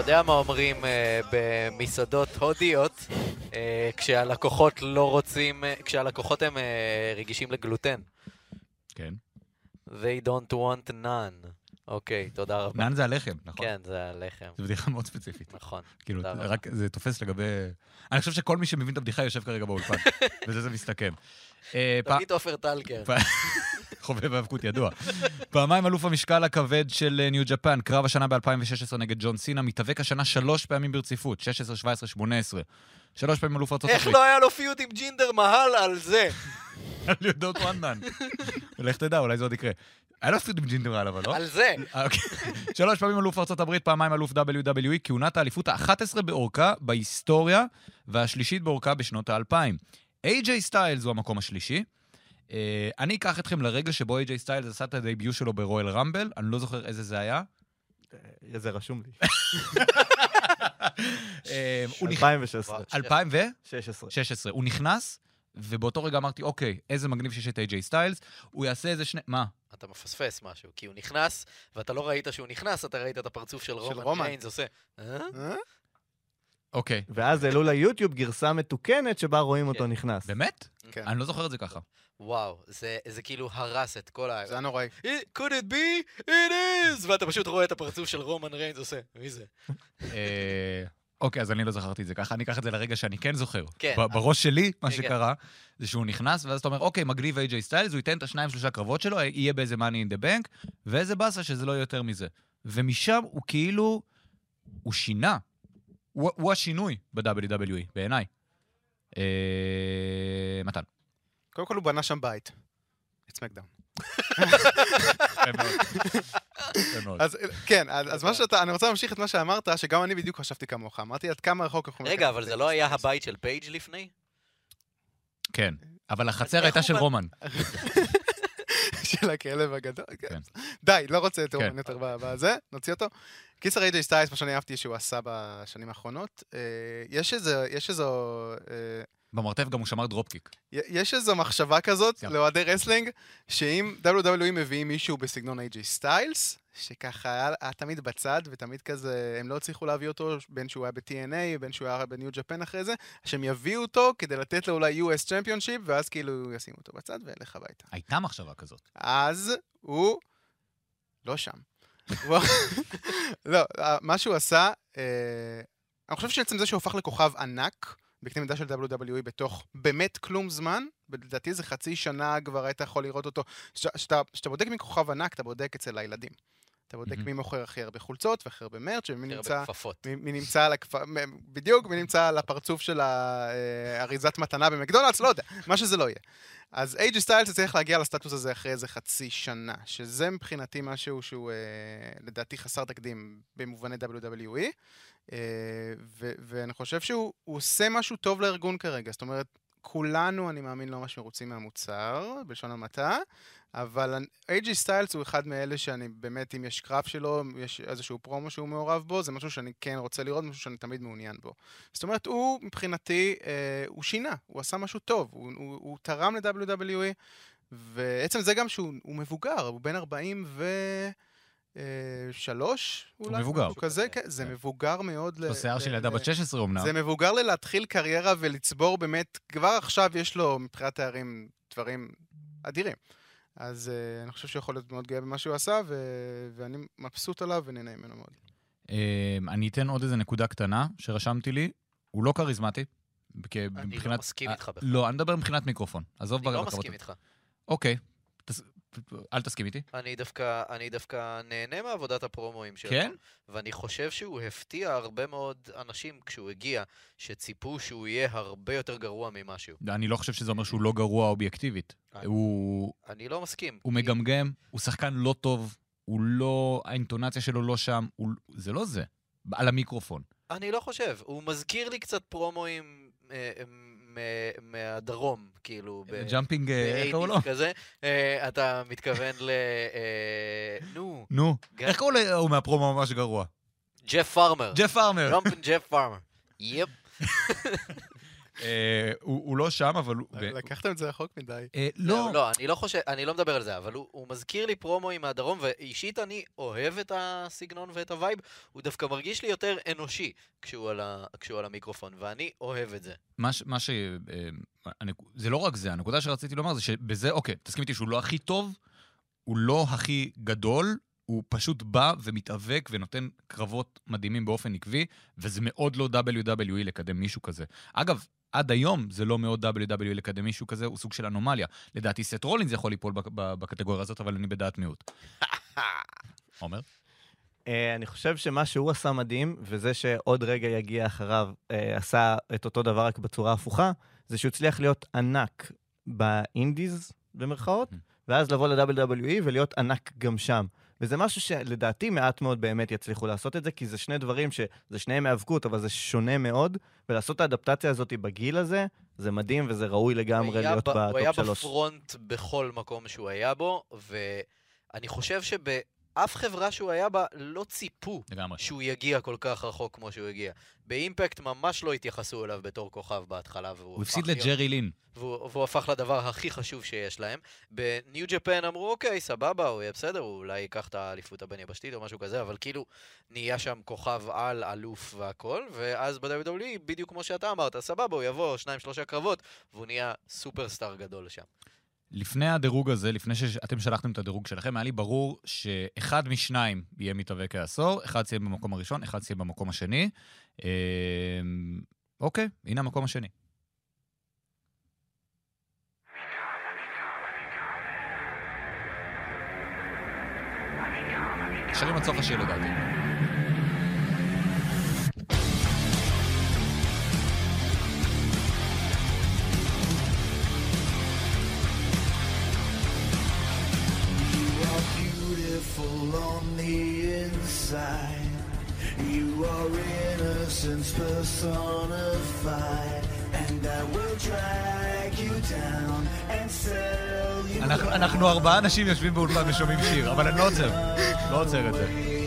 Speaker 2: אתה יודע מה אומרים אה, במסעדות הודיות, אה, כשהלקוחות לא רוצים, אה, כשהלקוחות הם אה, רגישים לגלוטן.
Speaker 1: כן.
Speaker 2: They don't want none. אוקיי, תודה רבה.
Speaker 1: נאן זה הלחם, נכון?
Speaker 2: כן, זה הלחם.
Speaker 1: זו בדיחה מאוד ספציפית.
Speaker 2: נכון.
Speaker 1: כאילו,
Speaker 2: תודה רבה.
Speaker 1: רק זה תופס לגבי... אני חושב שכל מי שמבין את הבדיחה יושב כרגע באולפן, וזה זה מסתכם.
Speaker 2: תמיד עופר טלקר.
Speaker 1: חובב האבקות ידוע. פעמיים אלוף המשקל הכבד של אה, ניו ג'פן, קרב השנה ב-2016 נגד ג'ון סינה, מתאבק השנה שלוש פעמים ברציפות, 16, 17, 18. שלוש פעמים אלוף ארצות
Speaker 2: איך
Speaker 1: הברית.
Speaker 2: לא היה לו פיוט עם ג'ינדר מהל על זה?
Speaker 1: על יודעות וואנדן. לך תדע, אולי זה עוד יקרה. היה לו פיוט עם ג'ינדר רעל, אבל לא?
Speaker 2: על זה.
Speaker 1: אה, אוקיי. שלוש פעמים אלוף ארצות הברית, פעמיים אלוף WWE, כהונת האליפות ה-11 באורכה בהיסטוריה, והשלישית באורכה בשנות האלפיים. איי-ג'יי סטיילס הוא המקום השלישי. אה, אני אקח אתכם לרגע שבו איי-ג'יי סטיילס עשה את ה debut שלו ברואל רמבל, אני לא זוכר איזה זה היה.
Speaker 6: אה, זה רשום לי.
Speaker 1: אה, הוא נכ-
Speaker 6: 2016.
Speaker 1: 2016.
Speaker 6: 16.
Speaker 1: הוא נכנס, ובאותו רגע אמרתי, אוקיי, איזה מגניב שיש את איי-ג'יי סטיילס, הוא יעשה איזה שני... מה?
Speaker 2: אתה מפספס משהו, כי הוא נכנס, ואתה לא ראית שהוא נכנס, אתה ראית את הפרצוף של רומן.
Speaker 5: רומן
Speaker 2: ריינס עושה, אה?
Speaker 1: אוקיי.
Speaker 6: ואז העלו ליוטיוב גרסה מתוקנת שבה רואים אותו. נכנס.
Speaker 1: באמת?
Speaker 5: כן.
Speaker 1: אני לא זוכר את זה ככה.
Speaker 2: וואו, זה זה כאילו הרס את כל ה...
Speaker 5: זה היה נוראי.
Speaker 2: It- could it be? it is! ואתה פשוט רואה את הפרצוף של רומן ריינס עושה, מי זה?
Speaker 1: אה, אוקיי, אז אני לא זכרתי את זה ככה, אני אקח את זה לרגע שאני כן זוכר.
Speaker 2: כן.
Speaker 1: בראש שלי, מה
Speaker 2: כן,
Speaker 1: שקרה, זה שהוא נכנס, ואז אתה אומר, אוקיי, מגניב איי-ג'יי סטיילס, הוא ייתן את השניים, שלושה קרבות שלו, יהיה באיזה מאני אין דה בנק, ואיזה באסה שזה לא יהיה יותר מזה. ומשם הוא כאילו, הוא שינה. הוא, הוא השינוי ב-WWE, בעיניי. אה, מתן.
Speaker 5: קודם כל הוא בנה שם בית. את סמקדאון. אז כן, אז מה שאתה, אני רוצה להמשיך את מה שאמרת, שגם אני בדיוק חשבתי כמוך. אמרתי עד כמה רחוק אנחנו...
Speaker 2: רגע, אבל זה לא היה. הבית של פייג' לפני?
Speaker 1: כן. אבל החצר
Speaker 2: איך
Speaker 1: הייתה של
Speaker 2: בא-
Speaker 1: רומן.
Speaker 5: של הכלב הגדול.
Speaker 1: כן.
Speaker 5: די, לא רוצה את
Speaker 1: כן.
Speaker 5: רומן יותר בזה, נוציא אותו. קיצר איי-ג'יי סטיילס, מה שאני אהבתי שהוא עשה בשנים האחרונות. אה, יש איזו...
Speaker 1: במרתף גם הוא שמר dropkick.
Speaker 5: יש איזו מחשבה כזאת
Speaker 1: כן.
Speaker 5: לאוהדי wrestling, שאם WWE מביאים מישהו בסגנון איי-ג'יי סטיילס, שככה היה, היה תמיד בצד, ותמיד כזה, הם לא הצליחו להביא אותו, בין שהוא היה ב-TNA, בין שהוא היה בניו ג'פאן אחרי זה, שהם יביאו אותו כדי לתת לו אולי US צ'מפיונשיפ, ואז כאילו ישימו אותו בצד וילך הביתה.
Speaker 1: הייתה מחשבה כזאת.
Speaker 5: אז הוא לא שם. לא, מה שהוא עשה, אה, אני חושב שעצם זה שהוא הפך לכוכב ענק, בקנה מידה של WWE בתוך באמת כלום זמן, לדעתי זה חצי שנה כבר היית יכול לראות אותו. כשאתה בודק מי כוכב ענק, אתה בודק אצל הילדים. אתה בודק. מי מוכר הכי הרבה חולצות והכי הרבה מרץ' ומי נמצא...
Speaker 2: בכפפות.
Speaker 5: מי, מי נמצא על הכפ... בדיוק, מי נמצא על הפרצוף של האריזת מתנה במקדונלדס, לא יודע, מה שזה לא יהיה. אז איי-ג'יי סטיילס צריך להגיע לסטטוס הזה אחרי איזה חצי שנה, שזה מבחינתי משהו שהוא אה, לדעתי חסר תקדים במובני WWE, אה, ו- ואני חושב שהוא הוא עושה משהו טוב לארגון כרגע, זאת אומרת, כולנו, אני מאמין, לא ממש מרוצים מהמוצר, בלשון המעטה, אבל איי-ג'יי סטיילס הוא אחד מאלה שאני באמת, אם יש קרב שלו, יש איזשהו פרומו שהוא מעורב בו, זה משהו שאני כן רוצה לראות, משהו שאני תמיד מעוניין בו. זאת אומרת, הוא מבחינתי, אה, הוא שינה, הוא עשה משהו טוב, הוא, הוא, הוא תרם ל-WWE, ועצם זה גם שהוא הוא מבוגר, הוא בן 43 אולי,
Speaker 1: מבוגר.
Speaker 5: משהו כזה, כן, זה
Speaker 1: כן.
Speaker 5: מבוגר מאוד. ל-
Speaker 1: בשיער של ילדה בת 16 אומנם.
Speaker 5: זה מבוגר ללהתחיל קריירה ולצבור באמת, כבר עכשיו יש לו מבחינת תארים דברים אדירים. אז uh, אני חושב שהוא יכול להיות מאוד גאה במה שהוא עשה, ו- ואני מבסוט עליו ונהנה ממנו מאוד.
Speaker 1: אה, אני אתן עוד איזה נקודה קטנה שרשמתי לי. הוא לא כריזמטי.
Speaker 2: אני לא מסכים איתך בכלל.
Speaker 1: לא, אני מדבר מבחינת מיקרופון. עזוב
Speaker 2: אני לא. מסכים איתך.
Speaker 1: אוקיי. אל תסכים איתי.
Speaker 2: אני דווקא, אני דווקא נהנה מעבודת הפרומואים שלו.
Speaker 1: כן?
Speaker 2: ואני חושב שהוא הפתיע הרבה מאוד אנשים כשהוא הגיע, שציפו שהוא יהיה הרבה יותר גרוע ממשהו.
Speaker 1: אני לא חושב שזה אומר שהוא לא גרוע אובייקטיבית.
Speaker 2: אה.
Speaker 1: הוא
Speaker 2: אני לא מסכים.
Speaker 1: הוא
Speaker 2: כי-
Speaker 1: מגמגם, הוא שחקן לא טוב, הוא לא... האינטונציה שלו לא שם, הוא... זה לא זה. על המיקרופון.
Speaker 2: אני לא חושב. הוא מזכיר לי קצת פרומואים אה, מהדרום, כאילו.
Speaker 1: ג'אמפינג, אה, איך קראו לו?
Speaker 2: ב-80s כזה. אה, אתה מתכוון ל... אה, נו,
Speaker 1: נו. איך קראו לו מהפרומו ממש גרוע?
Speaker 2: ג'ף פארמר.
Speaker 1: ג'ף פארמר.
Speaker 2: ג'ומפין ג'ף פארמר. יפ.
Speaker 1: אה, הוא לא שם, אבל הוא...
Speaker 5: לקחתם את זה רחוק מדי.
Speaker 1: אה, לא.
Speaker 2: לא, אני לא חושב, אני לא מדבר על זה, אבל הוא, מזכיר לי פרומואים מהדרום, ואישית אני אוהב את הסגנון ואת הווייב, הוא דווקא מרגיש לי יותר אנושי כשהוא על, המיקרופון, ואני אוהב את זה.
Speaker 1: מה ש... מה ש... אה, זה לא רק זה, הנקודה שרציתי לומר זה שבזה, אוקיי, תסכים איתי שהוא לא הכי טוב, הוא לא הכי גדול, הוא פשוט בא ומתאבק ונותן קרבות מדהימים באופן עקבי, וזה מאוד לא WWE לקדם מישהו כזה. אגב, עד היום זה לא מאוד WWE לקדם מישהו כזה, הוא סוג של אנומליה. לדעתי סט רולינס יכול ליפול בקטגוריה הזאת, אבל אני בדעת מיעוט. עומר?
Speaker 6: אה, אני חושב שמה שהוא עשה מדהים, וזה שעוד רגע יגיע אחריו, אה, עשה את אותו דבר רק בצורה הפוכה, זה שהוא הצליח להיות ענק באינדיז, במרכאות,
Speaker 1: Mm.
Speaker 6: ואז לבוא ל-WWE ולהיות ענק גם שם. וזה משהו שלדעתי מעט מאוד באמת יצליחו לעשות את זה, כי זה שני דברים שזה שניהם היאבקות, אבל זה שונה מאוד, ולעשות את האדפטציה הזאת בגיל הזה, זה מדהים וזה ראוי לגמרי להיות
Speaker 2: ב- הוא היה
Speaker 6: בטופ שלוש.
Speaker 2: בפרונט בכל מקום שהוא היה בו, ואני חושב שבאף חברה שהוא היה בה לא ציפו
Speaker 1: לגמרי.
Speaker 2: שהוא יגיע כל כך רחוק כמו שהוא הגיע. באימפקט ממש לא התייחסו אליו בתור כוכב בהתחלה, והוא
Speaker 1: הוא הפסיד
Speaker 2: להיות-
Speaker 1: לג'רי לין.
Speaker 2: והוא, והוא הפך לדבר הכי חשוב שיש להם. בניו ג'פן אמרו, אוקיי, סבבה, הוא יהיה בסדר, הוא אולי ייקח את האליפות הבין-יבשתית או משהו כזה, אבל כאילו, נהיה שם כוכב על, אלוף והכל, ואז ב-WWE, בדיוק כמו שאתה אמרת, סבבה, הוא יבוא שניים, שלושה קרבות, והוא נהיה סופרסטאר גדול שם.
Speaker 1: לפני הדירוג הזה, לפני שאתם שלחתם את הדירוג שלכם, היה לי ברור שאחד משניים יהיה מתאבק העשור, אחד סיים במקום הראשון, אחד סיים במקום השני. אה, אוקיי, הנה המקום השני. שרים עד סוף השיר לדעתי.
Speaker 7: Beautiful on the inside. You are innocence personified. And I will drag you down and sell you
Speaker 1: אנחנו- ארבעה אנשים יושבים באולפן ושומעים שיר, אבל אני לא עוצר. לא עוצר את זה.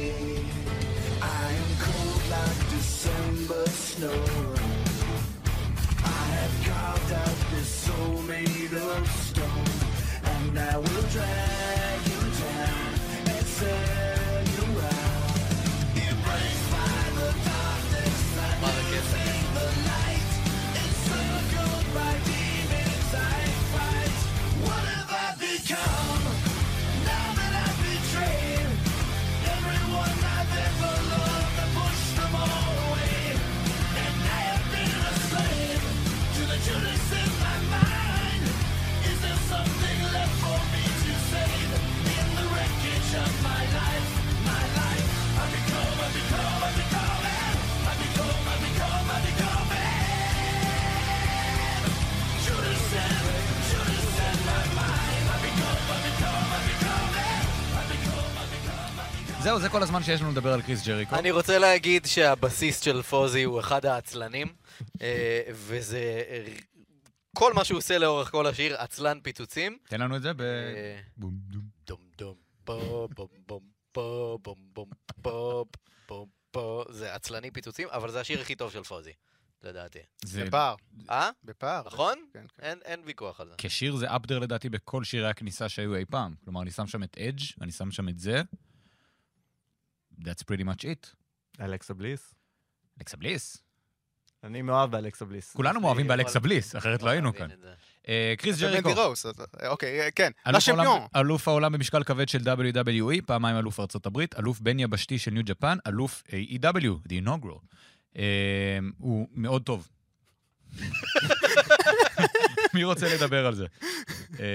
Speaker 1: זהו, זה כל הזמן שיש לנו לדבר על קריס ג'ריקו.
Speaker 2: אני רוצה להגיד שהבסיס של פוזי הוא אחד העצלנים, אה, וזה... כל מה שהוא עושה לאורך כל השיר, עצלן פיצוצים.
Speaker 1: תן לנו את זה ב...
Speaker 2: אה,
Speaker 1: בום, דום.
Speaker 2: דום דום בום בום פה בום בום פה בום פה זה עצלני פיצוצים, אבל זה השיר הכי טוב של פוזי, לדעתי.
Speaker 1: זה...
Speaker 5: בפער,
Speaker 2: אה?
Speaker 5: בפער.
Speaker 2: נכון?
Speaker 5: כן, כן.
Speaker 2: אין, אין ויכוח על זה.
Speaker 1: כשיר זה אפדר לדעתי בכל שירי הכניסה שהיו אי פעם. כלומר, אני שם שם את אדג', אני שם שם את זה. That's pretty much it.
Speaker 6: אלכסה בליס.
Speaker 1: אלכסה בליס.
Speaker 6: אני מאוהב באלכסה בליס.
Speaker 1: כולנו מאוהבים באלכסה בליס, אחרת לא היינו כאן. אה, קריס ג'ריקו.
Speaker 5: אז- אוקיי, אה, כן.
Speaker 1: אלוף. העולם- במשקל כבד של WWE, פעמיים אלוף ארצות הברית, אלוף בין יבשתי של ניו ג'פן, אלוף AEW, The Inaugural. אה, הוא מאוד טוב. מי רוצה לדבר על זה? אה,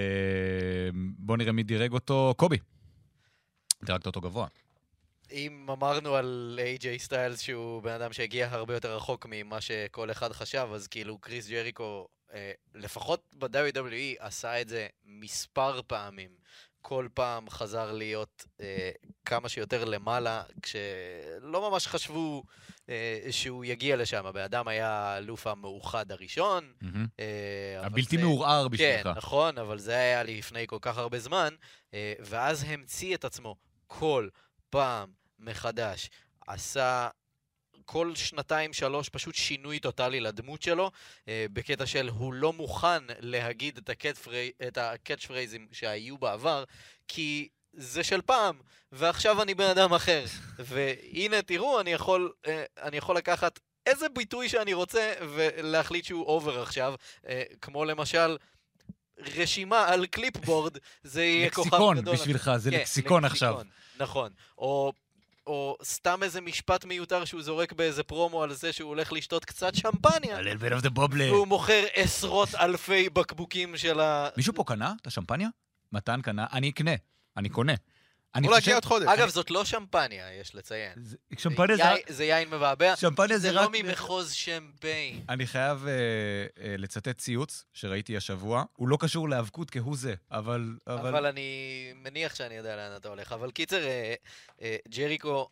Speaker 1: בוא נראה מי דירג אותו. קובי. דירגת אותו גבוה.
Speaker 2: אם אמרנו על איי-ג'יי סטיילס שהוא בן אדם שהגיע הרבה יותר רחוק ממה שכל אחד חשב, אז כאילו קריס ג'ריקו, אה, לפחות ב-WWE, עשה את זה מספר פעמים. כל פעם חזר להיות אה, כמה שיותר למעלה, כשלא ממש חשבו אה, שהוא יגיע לשם. הבן אדם היה האלוף המאוחד הראשון.
Speaker 1: מהמם.
Speaker 2: אה,
Speaker 1: הבלתי
Speaker 2: זה-
Speaker 1: מעורער בשבילך.
Speaker 2: כן, נכון, אבל זה היה לפני כל כך הרבה זמן, אה, ואז המציא את עצמו כל פעם מחדש. עשה כל שנתיים, שלוש, פשוט שינוי טוטאלי לדמות שלו, אה, בקטע של הוא לא מוכן להגיד את ה catchphrase ים שהיו בעבר, כי זה של פעם, ועכשיו אני בן אדם אחר. והנה, תראו, אני יכול, אה, אני יכול לקחת איזה ביטוי שאני רוצה ולהחליט שהוא over עכשיו, אה, כמו למשל... רשימה על קליפבורד, זה יהיה כוכב גדול.
Speaker 1: לקסיקון בשבילך, זה
Speaker 2: כן,
Speaker 1: לקסיקון עכשיו.
Speaker 2: נכון. או, או סתם איזה משפט מיותר שהוא זורק באיזה פרומו על זה שהוא הולך לשתות קצת שמפניה,
Speaker 1: little bit of the bubble.
Speaker 2: והוא מוכר עשרות אלפי בקבוקים של ה...
Speaker 1: מישהו פה קנה את השמפניה? מתן קנה? אני אקנה. אני קונה. אני
Speaker 5: אמור להגיע עוד חודש.
Speaker 2: אגב, זאת לא שמפניה, יש לציין.
Speaker 1: שמפניה זה...
Speaker 2: זה יין מבעבע.
Speaker 1: שמפניה
Speaker 2: זה
Speaker 1: זה
Speaker 2: לא
Speaker 1: רק...
Speaker 2: ממחוז שמפיין.
Speaker 1: אני חייב אה, אה, לצטט ציוץ שראיתי השבוע. הוא לא קשור להיאבקות כהוא זה, אבל...
Speaker 2: אבל אני מניח שאני יודע לאן אתה הולך. אבל קיצר, אה, ג'ריקו,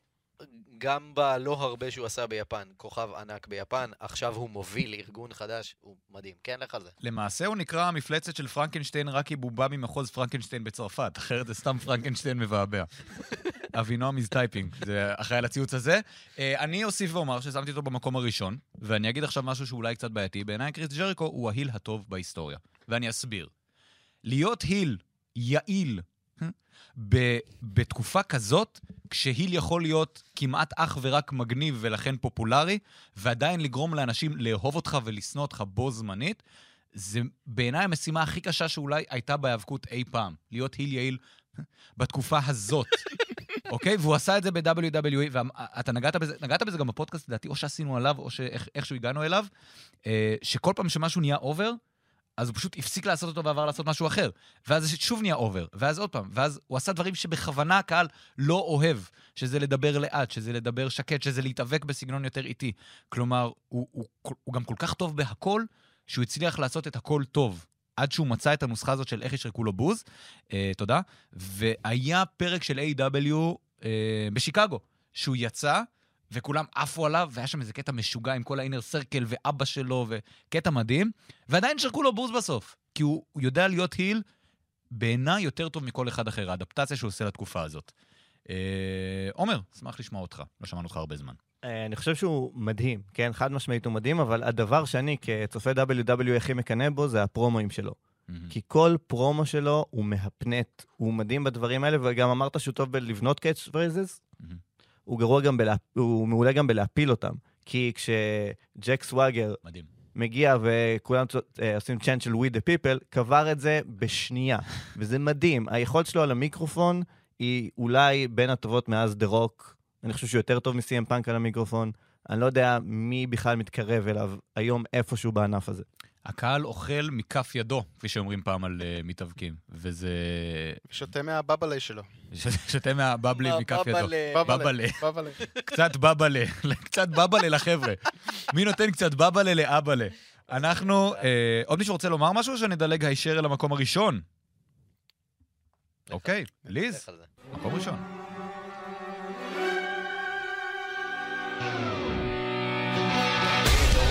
Speaker 2: גם בלא הרבה שהוא עשה ביפן, כוכב ענק ביפן, עכשיו הוא מוביל ארגון חדש, הוא מדהים. כן, לך על זה.
Speaker 1: למעשה הוא נקרא המפלצת של פרנקנשטיין רק כי בא ממחוז פרנקנשטיין בצרפת, אחרת זה סתם פרנקנשטיין מבעבע. אבינועם is typing, זה אחראי על הציוץ הזה. אה, אני אוסיף ואומר ששמתי אותו במקום הראשון, ואני אגיד עכשיו משהו שאולי קצת בעייתי. בעיניי קריס ג'ריקו הוא ההיל הטוב בהיסטוריה, ואני אסביר. להיות היל יעיל ב- בתקופה כזאת, כשהיל יכול להיות כמעט אך ורק מגניב ולכן פופולרי, ועדיין לגרום לאנשים לאהוב אותך ולשנוא אותך בו זמנית, זה בעיניי המשימה הכי קשה שאולי הייתה בהיאבקות אי פעם, להיות היל יעיל בתקופה הזאת. אוקיי? והוא עשה את זה ב-WWE, ואתה נגעת בזה, נגעת בזה גם בפודקאסט, לדעתי, או שעשינו עליו, או שאיכשהו הגענו אליו, אה, שכל פעם שמשהו נהיה over, אז הוא פשוט הפסיק לעשות אותו ועבר לעשות משהו אחר. ואז זה שוב נהיה over, ואז עוד פעם, ואז הוא עשה דברים שבכוונה הקהל לא אוהב, שזה לדבר לאט, שזה לדבר שקט, שזה להתאבק בסגנון יותר איטי. כלומר, הוא, הוא, הוא, הוא גם כל כך טוב בהכל, שהוא הצליח לעשות את הכל טוב. עד שהוא מצא את הנוסחה הזאת של איך ישרקו לו בוז, אה, תודה, והיה פרק של A.W. אה, בשיקגו, שהוא יצא, וכולם עפו עליו, והיה שם איזה קטע משוגע עם כל האינר סרקל ואבא שלו, וקטע מדהים, ועדיין שרקו לו בוז בסוף, כי הוא, הוא יודע להיות היל בעיניי יותר טוב מכל אחד אחר, האדפטציה שהוא עושה לתקופה הזאת. אה, עומר, אשמח לשמוע אותך, לא שמענו אותך הרבה זמן.
Speaker 6: אה, אני חושב שהוא מדהים, כן? חד משמעית הוא מדהים, אבל הדבר שאני כצופה WWE הכי מקנא בו זה הפרומואים שלו. כי כל פרומו שלו הוא מהפנט, הוא מדהים בדברים האלה, וגם אמרת שהוא טוב בלבנות catchphrases,
Speaker 1: מהמם.
Speaker 6: הוא גרוע גם בלה... הוא מעולה גם בלהפיל אותם. כי כשג'ק סוואגר
Speaker 1: מדהים.
Speaker 6: מגיע וכולם אה, עושים chant של We the People, קבר את זה בשנייה. וזה מדהים. היכולת שלו על המיקרופון היא אולי בין הטובות מאז דה רוק. אני חושב שהוא יותר טוב מ- CM Punk על המיקרופון. אני לא יודע מי בכלל מתקרב אליו היום איפשהו בענף הזה.
Speaker 1: הקהל אוכל מכף ידו, כפי שאומרים פעם על uh, מתאבקים, וזה...
Speaker 5: שותה מהבבלי שלו.
Speaker 1: שותה מהבבלי מכף ידו.
Speaker 2: בבלה.
Speaker 1: קצת בבלה, קצת בבלה לחבר'ה. מי נותן קצת בבלה לאבלה? אנחנו, אה, עוד מישהו רוצה לומר משהו, או שנדלג הישר אל המקום הראשון? אוקיי, ליז. מקום ראשון.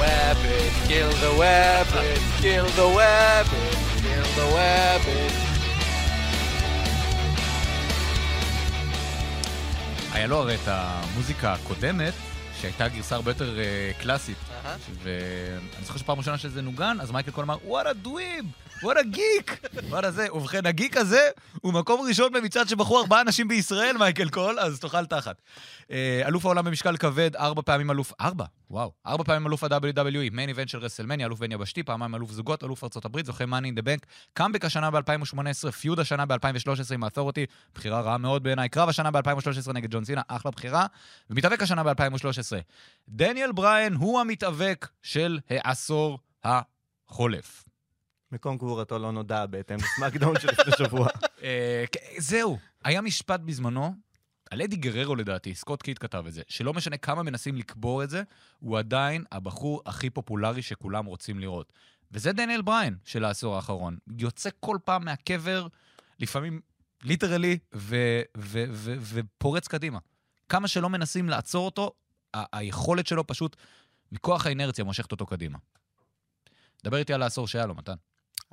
Speaker 2: Rabbit, kill the rabbit, kill the rabbit, kill the rabbit.
Speaker 1: היה לו הרי את המוזיקה הקודמת, שהייתה גרסה הרבה יותר אה, קלאסית.
Speaker 2: אהה.
Speaker 1: ואני זוכר שפעם ראשונה שזה נוגן, אז מייקל קול אמר, what a dweeb! What a geek! וואט הזה. ובכן, הגיק הזה הוא מקום ראשון במצעד שבחרו ארבעה אנשים בישראל, מייקל קול, אז תאכל תחת. אה, אלוף העולם במשקל כבד, ארבע פעמים אלוף... ארבע? וואו. ארבע פעמים אלוף ה-WWE, main event של WrestleMania, אלוף בן יבשתי, פעמיים אלוף זוגות, אלוף ארצות הברית, זוכה Money in the Bank, קאמבק השנה ב-2018, feud השנה ב-2013 עם ה Authority, בחירה רעה מאוד בעיניי, קרב השנה ב-2013 נגד ג'ון סינה, אחלה בחירה, ומתאבק השנה ב-2013. דניאל בריין הוא המתאבק של העשור החולף.
Speaker 6: מקום קבורתו לא נודע בהתאם ל SmackDown של לפני שבוע.
Speaker 1: אה, זהו, היה משפט בזמנו, על אדי גררו לדעתי, סקוט קיט כתב את זה, שלא משנה כמה מנסים לקבור את זה, הוא עדיין הבחור הכי פופולרי שכולם רוצים לראות. וזה דניאל בריין של העשור האחרון. יוצא כל פעם מהקבר, לפעמים literally, ופורץ קדימה. כמה שלא מנסים לעצור אותו, היכולת שלו פשוט, מכוח האינרציה, מושכת אותו קדימה. דבר איתי על העשור שהיה לו, מתן.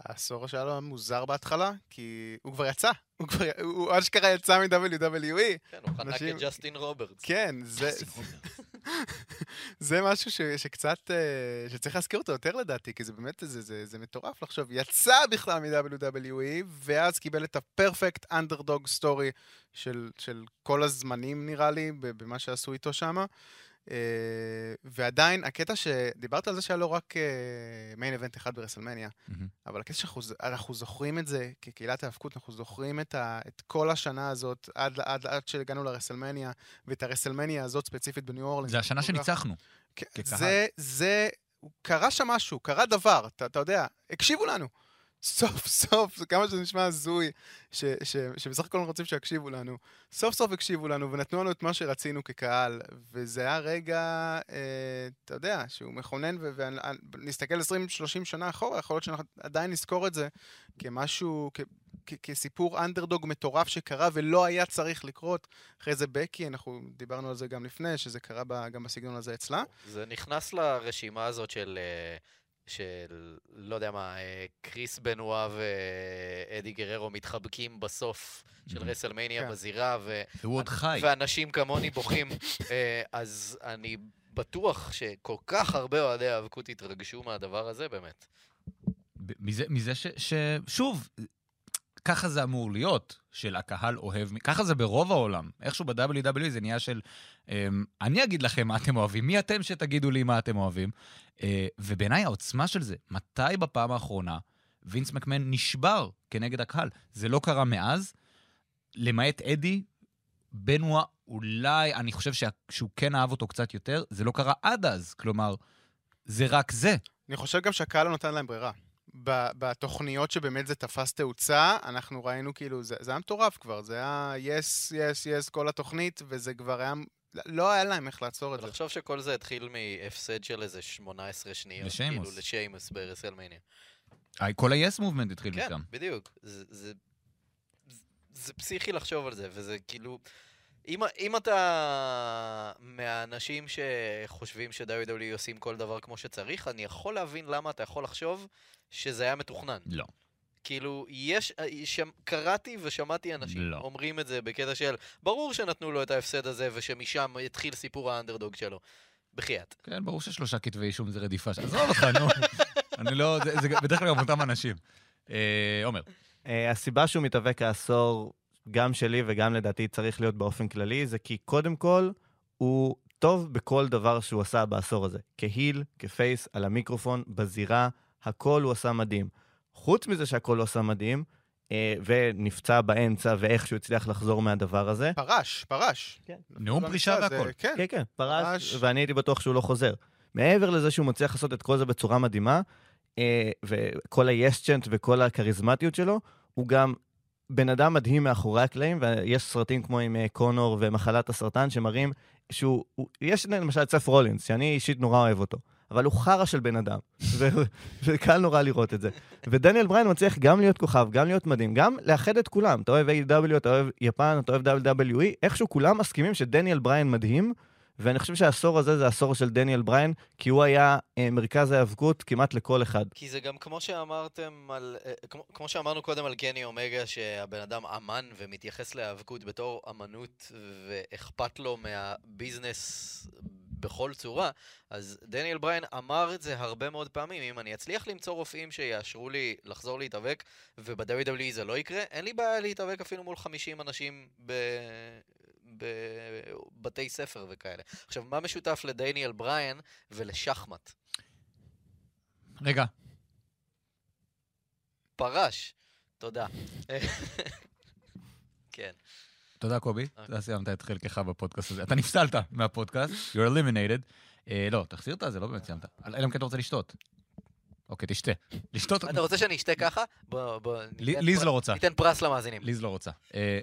Speaker 5: העשור שהיה לו מוזר בהתחלה, כי הוא כבר יצא. הוא כבר, הוא אשכרה יצא מ-WWE.
Speaker 2: כן, הוא חנק
Speaker 5: אנשים-
Speaker 2: את ג'סטין רוברטס.
Speaker 5: כן, זה, זה משהו ש, שקצת, אה, שצריך להזכיר אותו יותר לדעתי, כי זה באמת, זה, זה, זה מטורף לחשוב. יצא בכלל מ-WWE, ואז קיבל את ה perfect underdog story של, של כל הזמנים, נראה לי, במה שעשו איתו שם. ועדיין, הקטע שדיברת על זה שהיה לו רק מיין איבנט אחד ברסלמניה. אבל הקטע שאנחנו זוכרים את זה כקהילת ההאבקות, אנחנו זוכרים את, ה, את כל השנה הזאת עד, עד, עד שהגענו לרסלמניה, ואת הרסלמניה הזאת ספציפית בניו אורלינס.
Speaker 1: זה השנה שניצחנו.
Speaker 5: כן. זה, זה, קרה שם משהו, קרה דבר, אתה, אתה יודע, הקשיבו לנו. סוף סוף, כמה שזה נשמע הזוי, ש, ש, שבסך הכל רוצים שיקשיבו לנו. סוף סוף הקשיבו לנו ונתנו לנו את מה שרצינו כקהל, וזה היה רגע, אה, אתה יודע, שהוא מכונן, ונסתכל 20-30 שנה אחורה, יכול להיות שאנחנו עדיין נזכור את זה כמשהו, כסיפור אנדרדוג מטורף שקרה ולא היה צריך לקרות. אחרי זה בקי, אנחנו דיברנו על זה גם לפני, שזה קרה גם בסגנון הזה אצלה.
Speaker 2: זה נכנס לרשימה הזאת של, אה, של לא יודע מה, אה, קריס בנואה ואדי גררו מתחבקים בסוף של. רסלמניה
Speaker 5: כן.
Speaker 2: בזירה, ו-
Speaker 1: והוא עוד חי.
Speaker 2: ואנשים כמוני בוכים. אה, אז אני בטוח שכל כך הרבה אוהדי האבקות התרגשו מהדבר הזה, באמת.
Speaker 1: מזה, מזה ש, ש... ככה זה אמור להיות, של הקהל אוהב, ככה זה ברוב העולם. איכשהו ב-WWE זה נהיה של, אמ, אני אגיד לכם מה אתם אוהבים, מי אתם שתגידו לי מה אתם אוהבים? אה, ובעיניי העוצמה של זה, מתי בפעם האחרונה וינס מקמן נשבר כנגד הקהל? זה לא קרה מאז, למעט אדי, בנואה אולי, אני חושב שה- שהוא כן אהב אותו קצת יותר, זה לא קרה עד אז. כלומר, זה רק זה.
Speaker 5: אני חושב גם שהקהל לא נתן להם ברירה. ב- בתוכניות שבאמת זה תפס תאוצה, אנחנו ראינו כאילו, זה, זה היה מטורף כבר, זה היה yes, yes, yes כל התוכנית, וזה כבר היה, לא היה להם איך לעצור את זה.
Speaker 2: לחשוב שכל זה התחיל מהפסד של איזה 18 שניות.
Speaker 1: לשיימוס.
Speaker 2: כאילו, לשיימוס ב
Speaker 1: WrestleMania. כל ה-yes movement התחיל
Speaker 2: כן,
Speaker 1: משם.
Speaker 2: בדיוק. זה, זה, זה, זה פסיכי לחשוב על זה, וזה כאילו... אם, אם אתה מהאנשים שחושבים ש-WWE עושים כל דבר כמו שצריך, אני יכול להבין למה אתה יכול לחשוב שזה היה מתוכנן.
Speaker 1: לא.
Speaker 2: כאילו, יש, שם, קראתי ושמעתי אנשים
Speaker 1: לא.
Speaker 2: אומרים את זה בקטע של, ברור שנתנו לו את ההפסד הזה ושמשם התחיל סיפור האנדרדוג שלו. בחייאת.
Speaker 1: כן, ברור ששלושה כתבי אישום זה רדיפה. ש- עזוב אותך, נו. אני לא... זה, זה בדרך כלל גם אותם אנשים. אה, עומר,
Speaker 6: אה, הסיבה שהוא מתאבק העשור, גם שלי וגם לדעתי צריך להיות באופן כללי, זה כי קודם כל, הוא טוב בכל דבר שהוא עשה בעשור הזה. כהיל, כפייס, על המיקרופון, בזירה, הכל הוא עשה מדהים. חוץ מזה שהכל הוא עשה מדהים, אה, ונפצע באמצע ואיכשהו הצליח לחזור מהדבר הזה,
Speaker 5: פרש, פרש.
Speaker 6: כן.
Speaker 1: נאום פרישה
Speaker 5: במקרה הזה,
Speaker 1: והכל.
Speaker 5: כן.
Speaker 6: כן, כן, פרש,
Speaker 5: פרש.
Speaker 6: ואני הייתי בטוח שהוא לא חוזר. מעבר לזה שהוא מצליח לעשות את כל זה בצורה מדהימה, אה, וכל ה-yes chant וכל הכריזמטיות שלו, הוא גם בן אדם מדהים מאחורי הקלעים, ויש סרטים כמו עם אה, קונור ומחלת הסרטן שמראים שהוא, הוא, יש למשל את סף רולינס, שאני אישית נורא אוהב אותו, אבל הוא חרא של בן אדם, וקל נורא לראות את זה. ודניאל בריין מצליח גם להיות כוכב, גם להיות מדהים, גם לאחד את כולם. אתה אוהב A.W, אתה אוהב יפן, אתה אוהב WWE, איכשהו כולם מסכימים שדניאל בריין מדהים, ואני חושב שהעשור הזה זה העשור של דניאל בריין, כי הוא היה אה, מרכז ההיאבקות כמעט לכל אחד.
Speaker 2: כי זה גם כמו שאמרתם על... אה, כמו, כמו שאמרנו קודם על קני אומגה, שהבן אדם אמן ומתייחס להיאבקות בתור אמנות ואכפת לו מהביזנס בכל צורה, אז דניאל בריין אמר את זה הרבה מאוד פעמים. אם אני אצליח למצוא רופאים שיאשרו לי לחזור להתאבק, וב-WWE זה לא יקרה, אין לי בעיה להתאבק אפילו מול 50 אנשים ב... בבתי ספר וכאלה. עכשיו, מה משותף לדניאל בריין ולשחמט?
Speaker 1: רגע,
Speaker 2: פרש. תודה. כן.
Speaker 1: תודה, קובי. אתה סיימת את חלקך בפודקאסט הזה. אתה נפסלת מהפודקאסט, you're eliminated. אה, לא, תחזיר את זה, לא באמת סיימת. אלא אם כן אתה רוצה לשתות. אוקיי, תשתה. לשתות...
Speaker 2: אתה רוצה שאני אשתה ככה? בוא, בוא,
Speaker 1: ליז לא רוצה.
Speaker 2: ניתן פרס למאזינים.
Speaker 1: ליז לא רוצה. אה,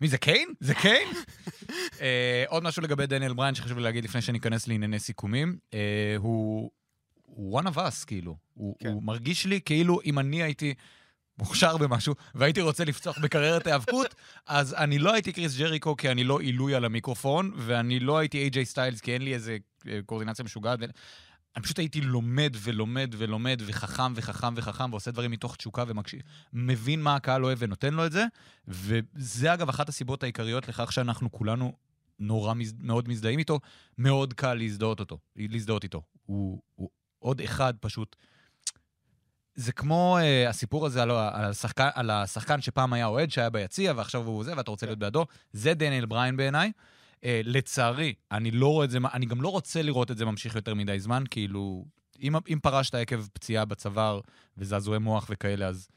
Speaker 1: מי זה קיין? זה קיין? אה, עוד משהו לגבי דניאל בריין שחשוב לי להגיד לפני שניכנס לענייני סיכומים. הוא הוא one of us, כאילו. הוא
Speaker 5: כן.
Speaker 1: הוא מרגיש לי כאילו אם אני הייתי מוכשר במשהו והייתי רוצה לפצוח בקריירת ההיאבקות, אז אני לא הייתי קריס ג'ריקו כי אני לא עילוי על המיקרופון, ואני לא הייתי איי-ג'יי סטיילס כי אין לי איזה אה, קואורדינציה משוגעת. אני פשוט הייתי לומד ולומד ולומד וחכם וחכם וחכם ועושה דברים מתוך תשוקה ומקשיב, מבין מה הקהל אוהב ונותן לו את זה, וזה אגב אחת הסיבות העיקריות לכך שאנחנו כולנו נורא מז... מאוד מזדהים איתו, מאוד קל להזדהות אותו, להזדהות איתו. הוא, הוא עוד אחד פשוט. זה כמו uh, הסיפור הזה על, על, השחקן, על השחקן שפעם היה אוהד, שהיה ביציע, ועכשיו הוא זה, ואתה רוצה להיות בעדו. זה דניאל בריין בעיניי. Uh, לצערי, אני לא רואה את זה, אני גם לא רוצה לראות את זה ממשיך יותר מדי זמן, כאילו, אם, אם פרשת עקב פציעה בצוואר וזעזועי מוח וכאלה, אז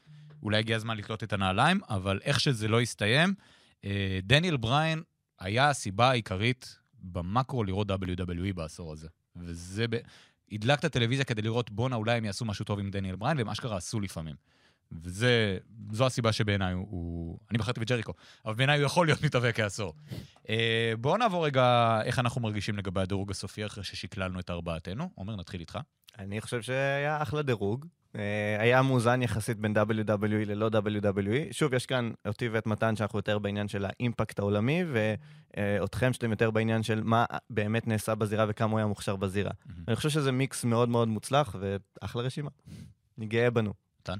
Speaker 1: אולי הגיע הזמן לתלות את הנעליים, אבל איך שזה לא יסתיים, uh, דניאל בריין היה הסיבה העיקרית במקרו לראות WWE בעשור הזה. וזה ב... הדלקת טלוויזיה כדי לראות, בואנה, אולי הם יעשו משהו טוב עם דניאל בריין, והם אשכרה עשו לפעמים. וזו הסיבה שבעיניי הוא, הוא... אני בחרתי בג'ריקו, אבל בעיניי הוא יכול להיות מתאבק כעשור. אה, בואו נעבור רגע איך אנחנו מרגישים לגבי הדירוג הסופי אחרי ששקללנו את ארבעתנו. עומר, נתחיל איתך.
Speaker 6: אני חושב שהיה אחלה דירוג. אה, היה מאוזן יחסית בין WWE ללא WWE. שוב, יש כאן אותי ואת מתן, שאנחנו יותר בעניין של האימפקט העולמי, ואתכם שאתם יותר בעניין של מה באמת נעשה בזירה וכמה הוא היה מוכשר בזירה. אני חושב שזה מיקס מאוד מאוד מוצלח, ואחלה רשימה. אני גאה בנו.
Speaker 1: מתן?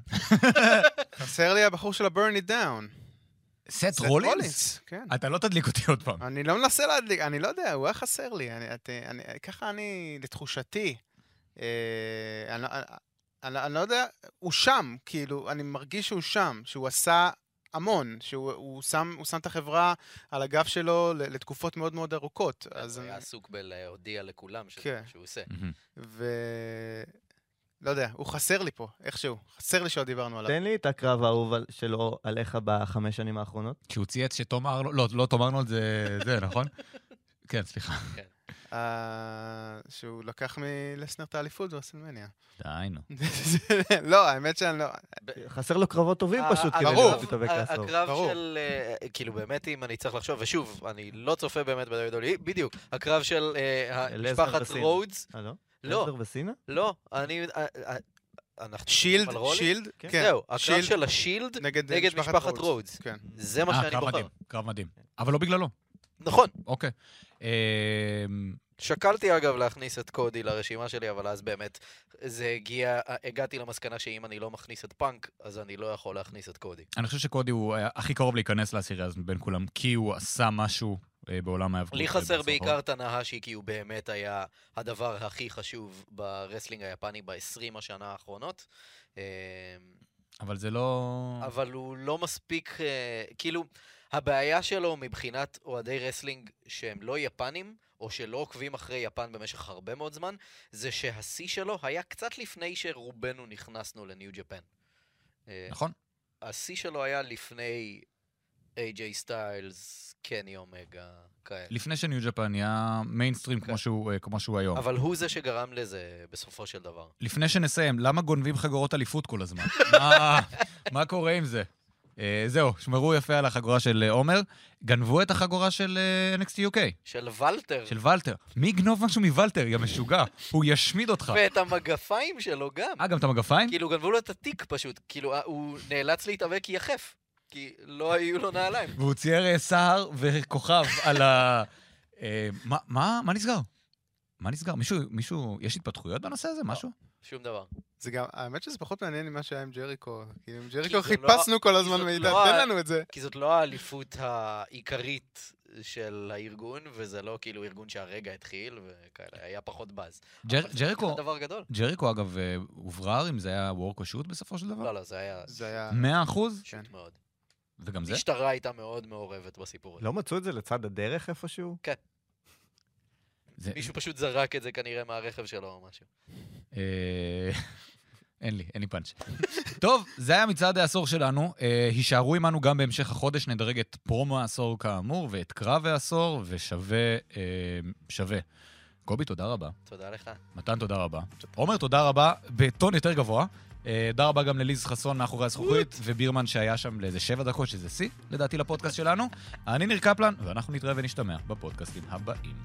Speaker 5: חסר לי הבחור של ה-burn it down.
Speaker 1: סט
Speaker 5: סט
Speaker 1: רולינס?
Speaker 5: כן.
Speaker 1: אתה לא תדליק אותי עוד פעם.
Speaker 5: אני לא מנסה להדליק, אני לא יודע, הוא היה חסר לי. אני, את, אני, ככה אני, לתחושתי, אה, אני, אני, אני, לא יודע, הוא שם, כאילו, אני מרגיש שהוא שם, שהוא עשה המון, שהוא הוא שם, הוא שם את החברה על הגב שלו לתקופות מאוד מאוד ארוכות. אז
Speaker 2: הוא היה
Speaker 5: אני,
Speaker 2: עסוק בלהודיע לכולם שזה
Speaker 5: כן.
Speaker 2: מה שהוא עושה.
Speaker 5: ו... לא יודע, הוא חסר לי פה, איכשהו. חסר לי שעוד דיברנו עליו.
Speaker 6: תן לי את הקרב האהוב שלו עליך בחמש שנים האחרונות.
Speaker 1: כשהוא צייץ שתום ארנולד, לא, לא, תום ארנולד זה, זה, נכון? כן, סליחה.
Speaker 5: אה, שהוא לקח מלסנר את האליפות ברסלמניה.
Speaker 1: די, נו.
Speaker 5: לא, האמת שאני לא...
Speaker 6: חסר לו קרבות טובים פשוט כדי. להיות מתאבק לעשור.
Speaker 2: הקרב. של, אה, כאילו באמת אם אני צריך לחשוב, ושוב, אני לא צופה באמת ב-WWE, בדיוק, הקרב של אה, משפחת
Speaker 6: וסינה.
Speaker 2: רודס,
Speaker 6: אה, לא?
Speaker 2: לא.
Speaker 6: לזר וסינה?
Speaker 2: לא, אני... אה, אה, אנחנו
Speaker 5: שילד? שילד,
Speaker 6: כן.
Speaker 5: כן.
Speaker 2: זהו, הקרב של השילד
Speaker 5: נגד,
Speaker 2: נגד משפחת רודס.
Speaker 5: כן.
Speaker 2: זה מה
Speaker 1: אה,
Speaker 2: שאני
Speaker 1: קרב
Speaker 2: בוחר.
Speaker 1: מדהים, קרב מדהים. אבל לא בגללו.
Speaker 2: נכון.
Speaker 1: אוקיי. אמ,
Speaker 2: שקלתי אגב להכניס את קודי לרשימה שלי, אבל אז באמת זה הגיע, הגעתי למסקנה שאם אני לא מכניס את פאנק, אז אני לא יכול להכניס את קודי.
Speaker 1: אני חושב שקודי הוא היה הכי קרוב להיכנס לעשירייה הזאת מבין כולם, כי הוא עשה משהו אה, בעולם ההיאבקות.
Speaker 2: לי חסר. בעיקר את טנהאשי, כי הוא באמת היה הדבר הכי חשוב ב wrestling היפני ב-20 השנה האחרונות. אה,
Speaker 1: אבל זה לא...
Speaker 2: אבל הוא לא מספיק, אה, כאילו, הבעיה שלו מבחינת אוהדי wrestling שהם לא יפנים, או שלא עוקבים אחרי יפן במשך הרבה מאוד זמן, זה שהשיא שלו היה קצת לפני שרובנו נכנסנו ל New Japan. אה,
Speaker 1: נכון.
Speaker 2: השיא שלו היה לפני איי-ג'יי סטיילס, קני אומגה, כאלה.
Speaker 1: לפני ש New Japan נהיה מיינסטרים
Speaker 2: כן.
Speaker 1: כמו שהוא, אה, כמו שהוא היום.
Speaker 2: אבל הוא זה שגרם לזה בסופו של דבר.
Speaker 1: לפני שנסיים, למה גונבים חגורות אליפות כל הזמן? מה, מה קורה עם זה? אה, זהו, שמרו יפה על החגורה של אה, עומר. גנבו את החגורה של אה, NXT UK,
Speaker 2: של ולטר.
Speaker 1: של ולטר. מי יגנוב משהו מוולטר, יא משוגע? הוא ישמיד אותך.
Speaker 2: ואת המגפיים שלו גם.
Speaker 1: אה, גם את המגפיים?
Speaker 2: כאילו, גנבו לו את התיק פשוט. כאילו, אה, הוא נאלץ להתאבק יחף. כי לא היו לו נעליים.
Speaker 1: והוא צייר אה, סהר וכוכב על ה... אה, מה, נסגר? מה נסגר? מישהו, יש התפתחויות בנושא הזה? משהו?
Speaker 2: שום דבר.
Speaker 5: זה גם, האמת שזה פחות מעניין ממה שהיה עם ג'ריקו. כי עם ג'ריקו
Speaker 2: זה לא-
Speaker 5: חיפשנו כל
Speaker 2: כי
Speaker 5: הזמן מידע,
Speaker 2: לא
Speaker 5: תן לנו את זה.
Speaker 2: כי זאת לא האליפות העיקרית של הארגון, וזה לא כאילו ארגון שהרגע התחיל, וכאלה, היה פחות באז.
Speaker 1: ג'ר, ג'ריקו,
Speaker 2: דבר גדול.
Speaker 1: ג'ריקו אגב, אה, הוברר אם זה היה וורק או שוט בסופו של דבר?
Speaker 2: לא, לא, זה היה
Speaker 5: זה היה...
Speaker 1: 100 אחוז?
Speaker 5: כן.
Speaker 2: שוט מאוד.
Speaker 1: וגם זה?
Speaker 2: המשטרה הייתה מאוד מעורבת בסיפור הזה.
Speaker 6: לא מצאו את זה לצד הדרך איפשהו?
Speaker 1: זה-
Speaker 2: מישהו פשוט זרק את זה כנראה מהרכב שלו או משהו.
Speaker 1: אה, אין לי, אין לי פאנץ'. טוב, זה היה מצעד העשור שלנו. אה, הישארו עמנו גם בהמשך החודש, נדרג את פרומו העשור כאמור, ואת קרב העשור, ושווה, אה, שווה. קובי, תודה רבה.
Speaker 2: תודה לך.
Speaker 1: מתן, תודה רבה. עומר, תודה רבה, בטון יותר גבוה. אה, תודה רבה גם לליז חסון מאחורי הזכוכית, ובירמן שהיה שם לאיזה שבע דקות, שזה שיא, לדעתי, לפודקאסט שלנו. אני ניר קפלן, ואנחנו נתראה ונשתמע בפודקאסטים הבאים.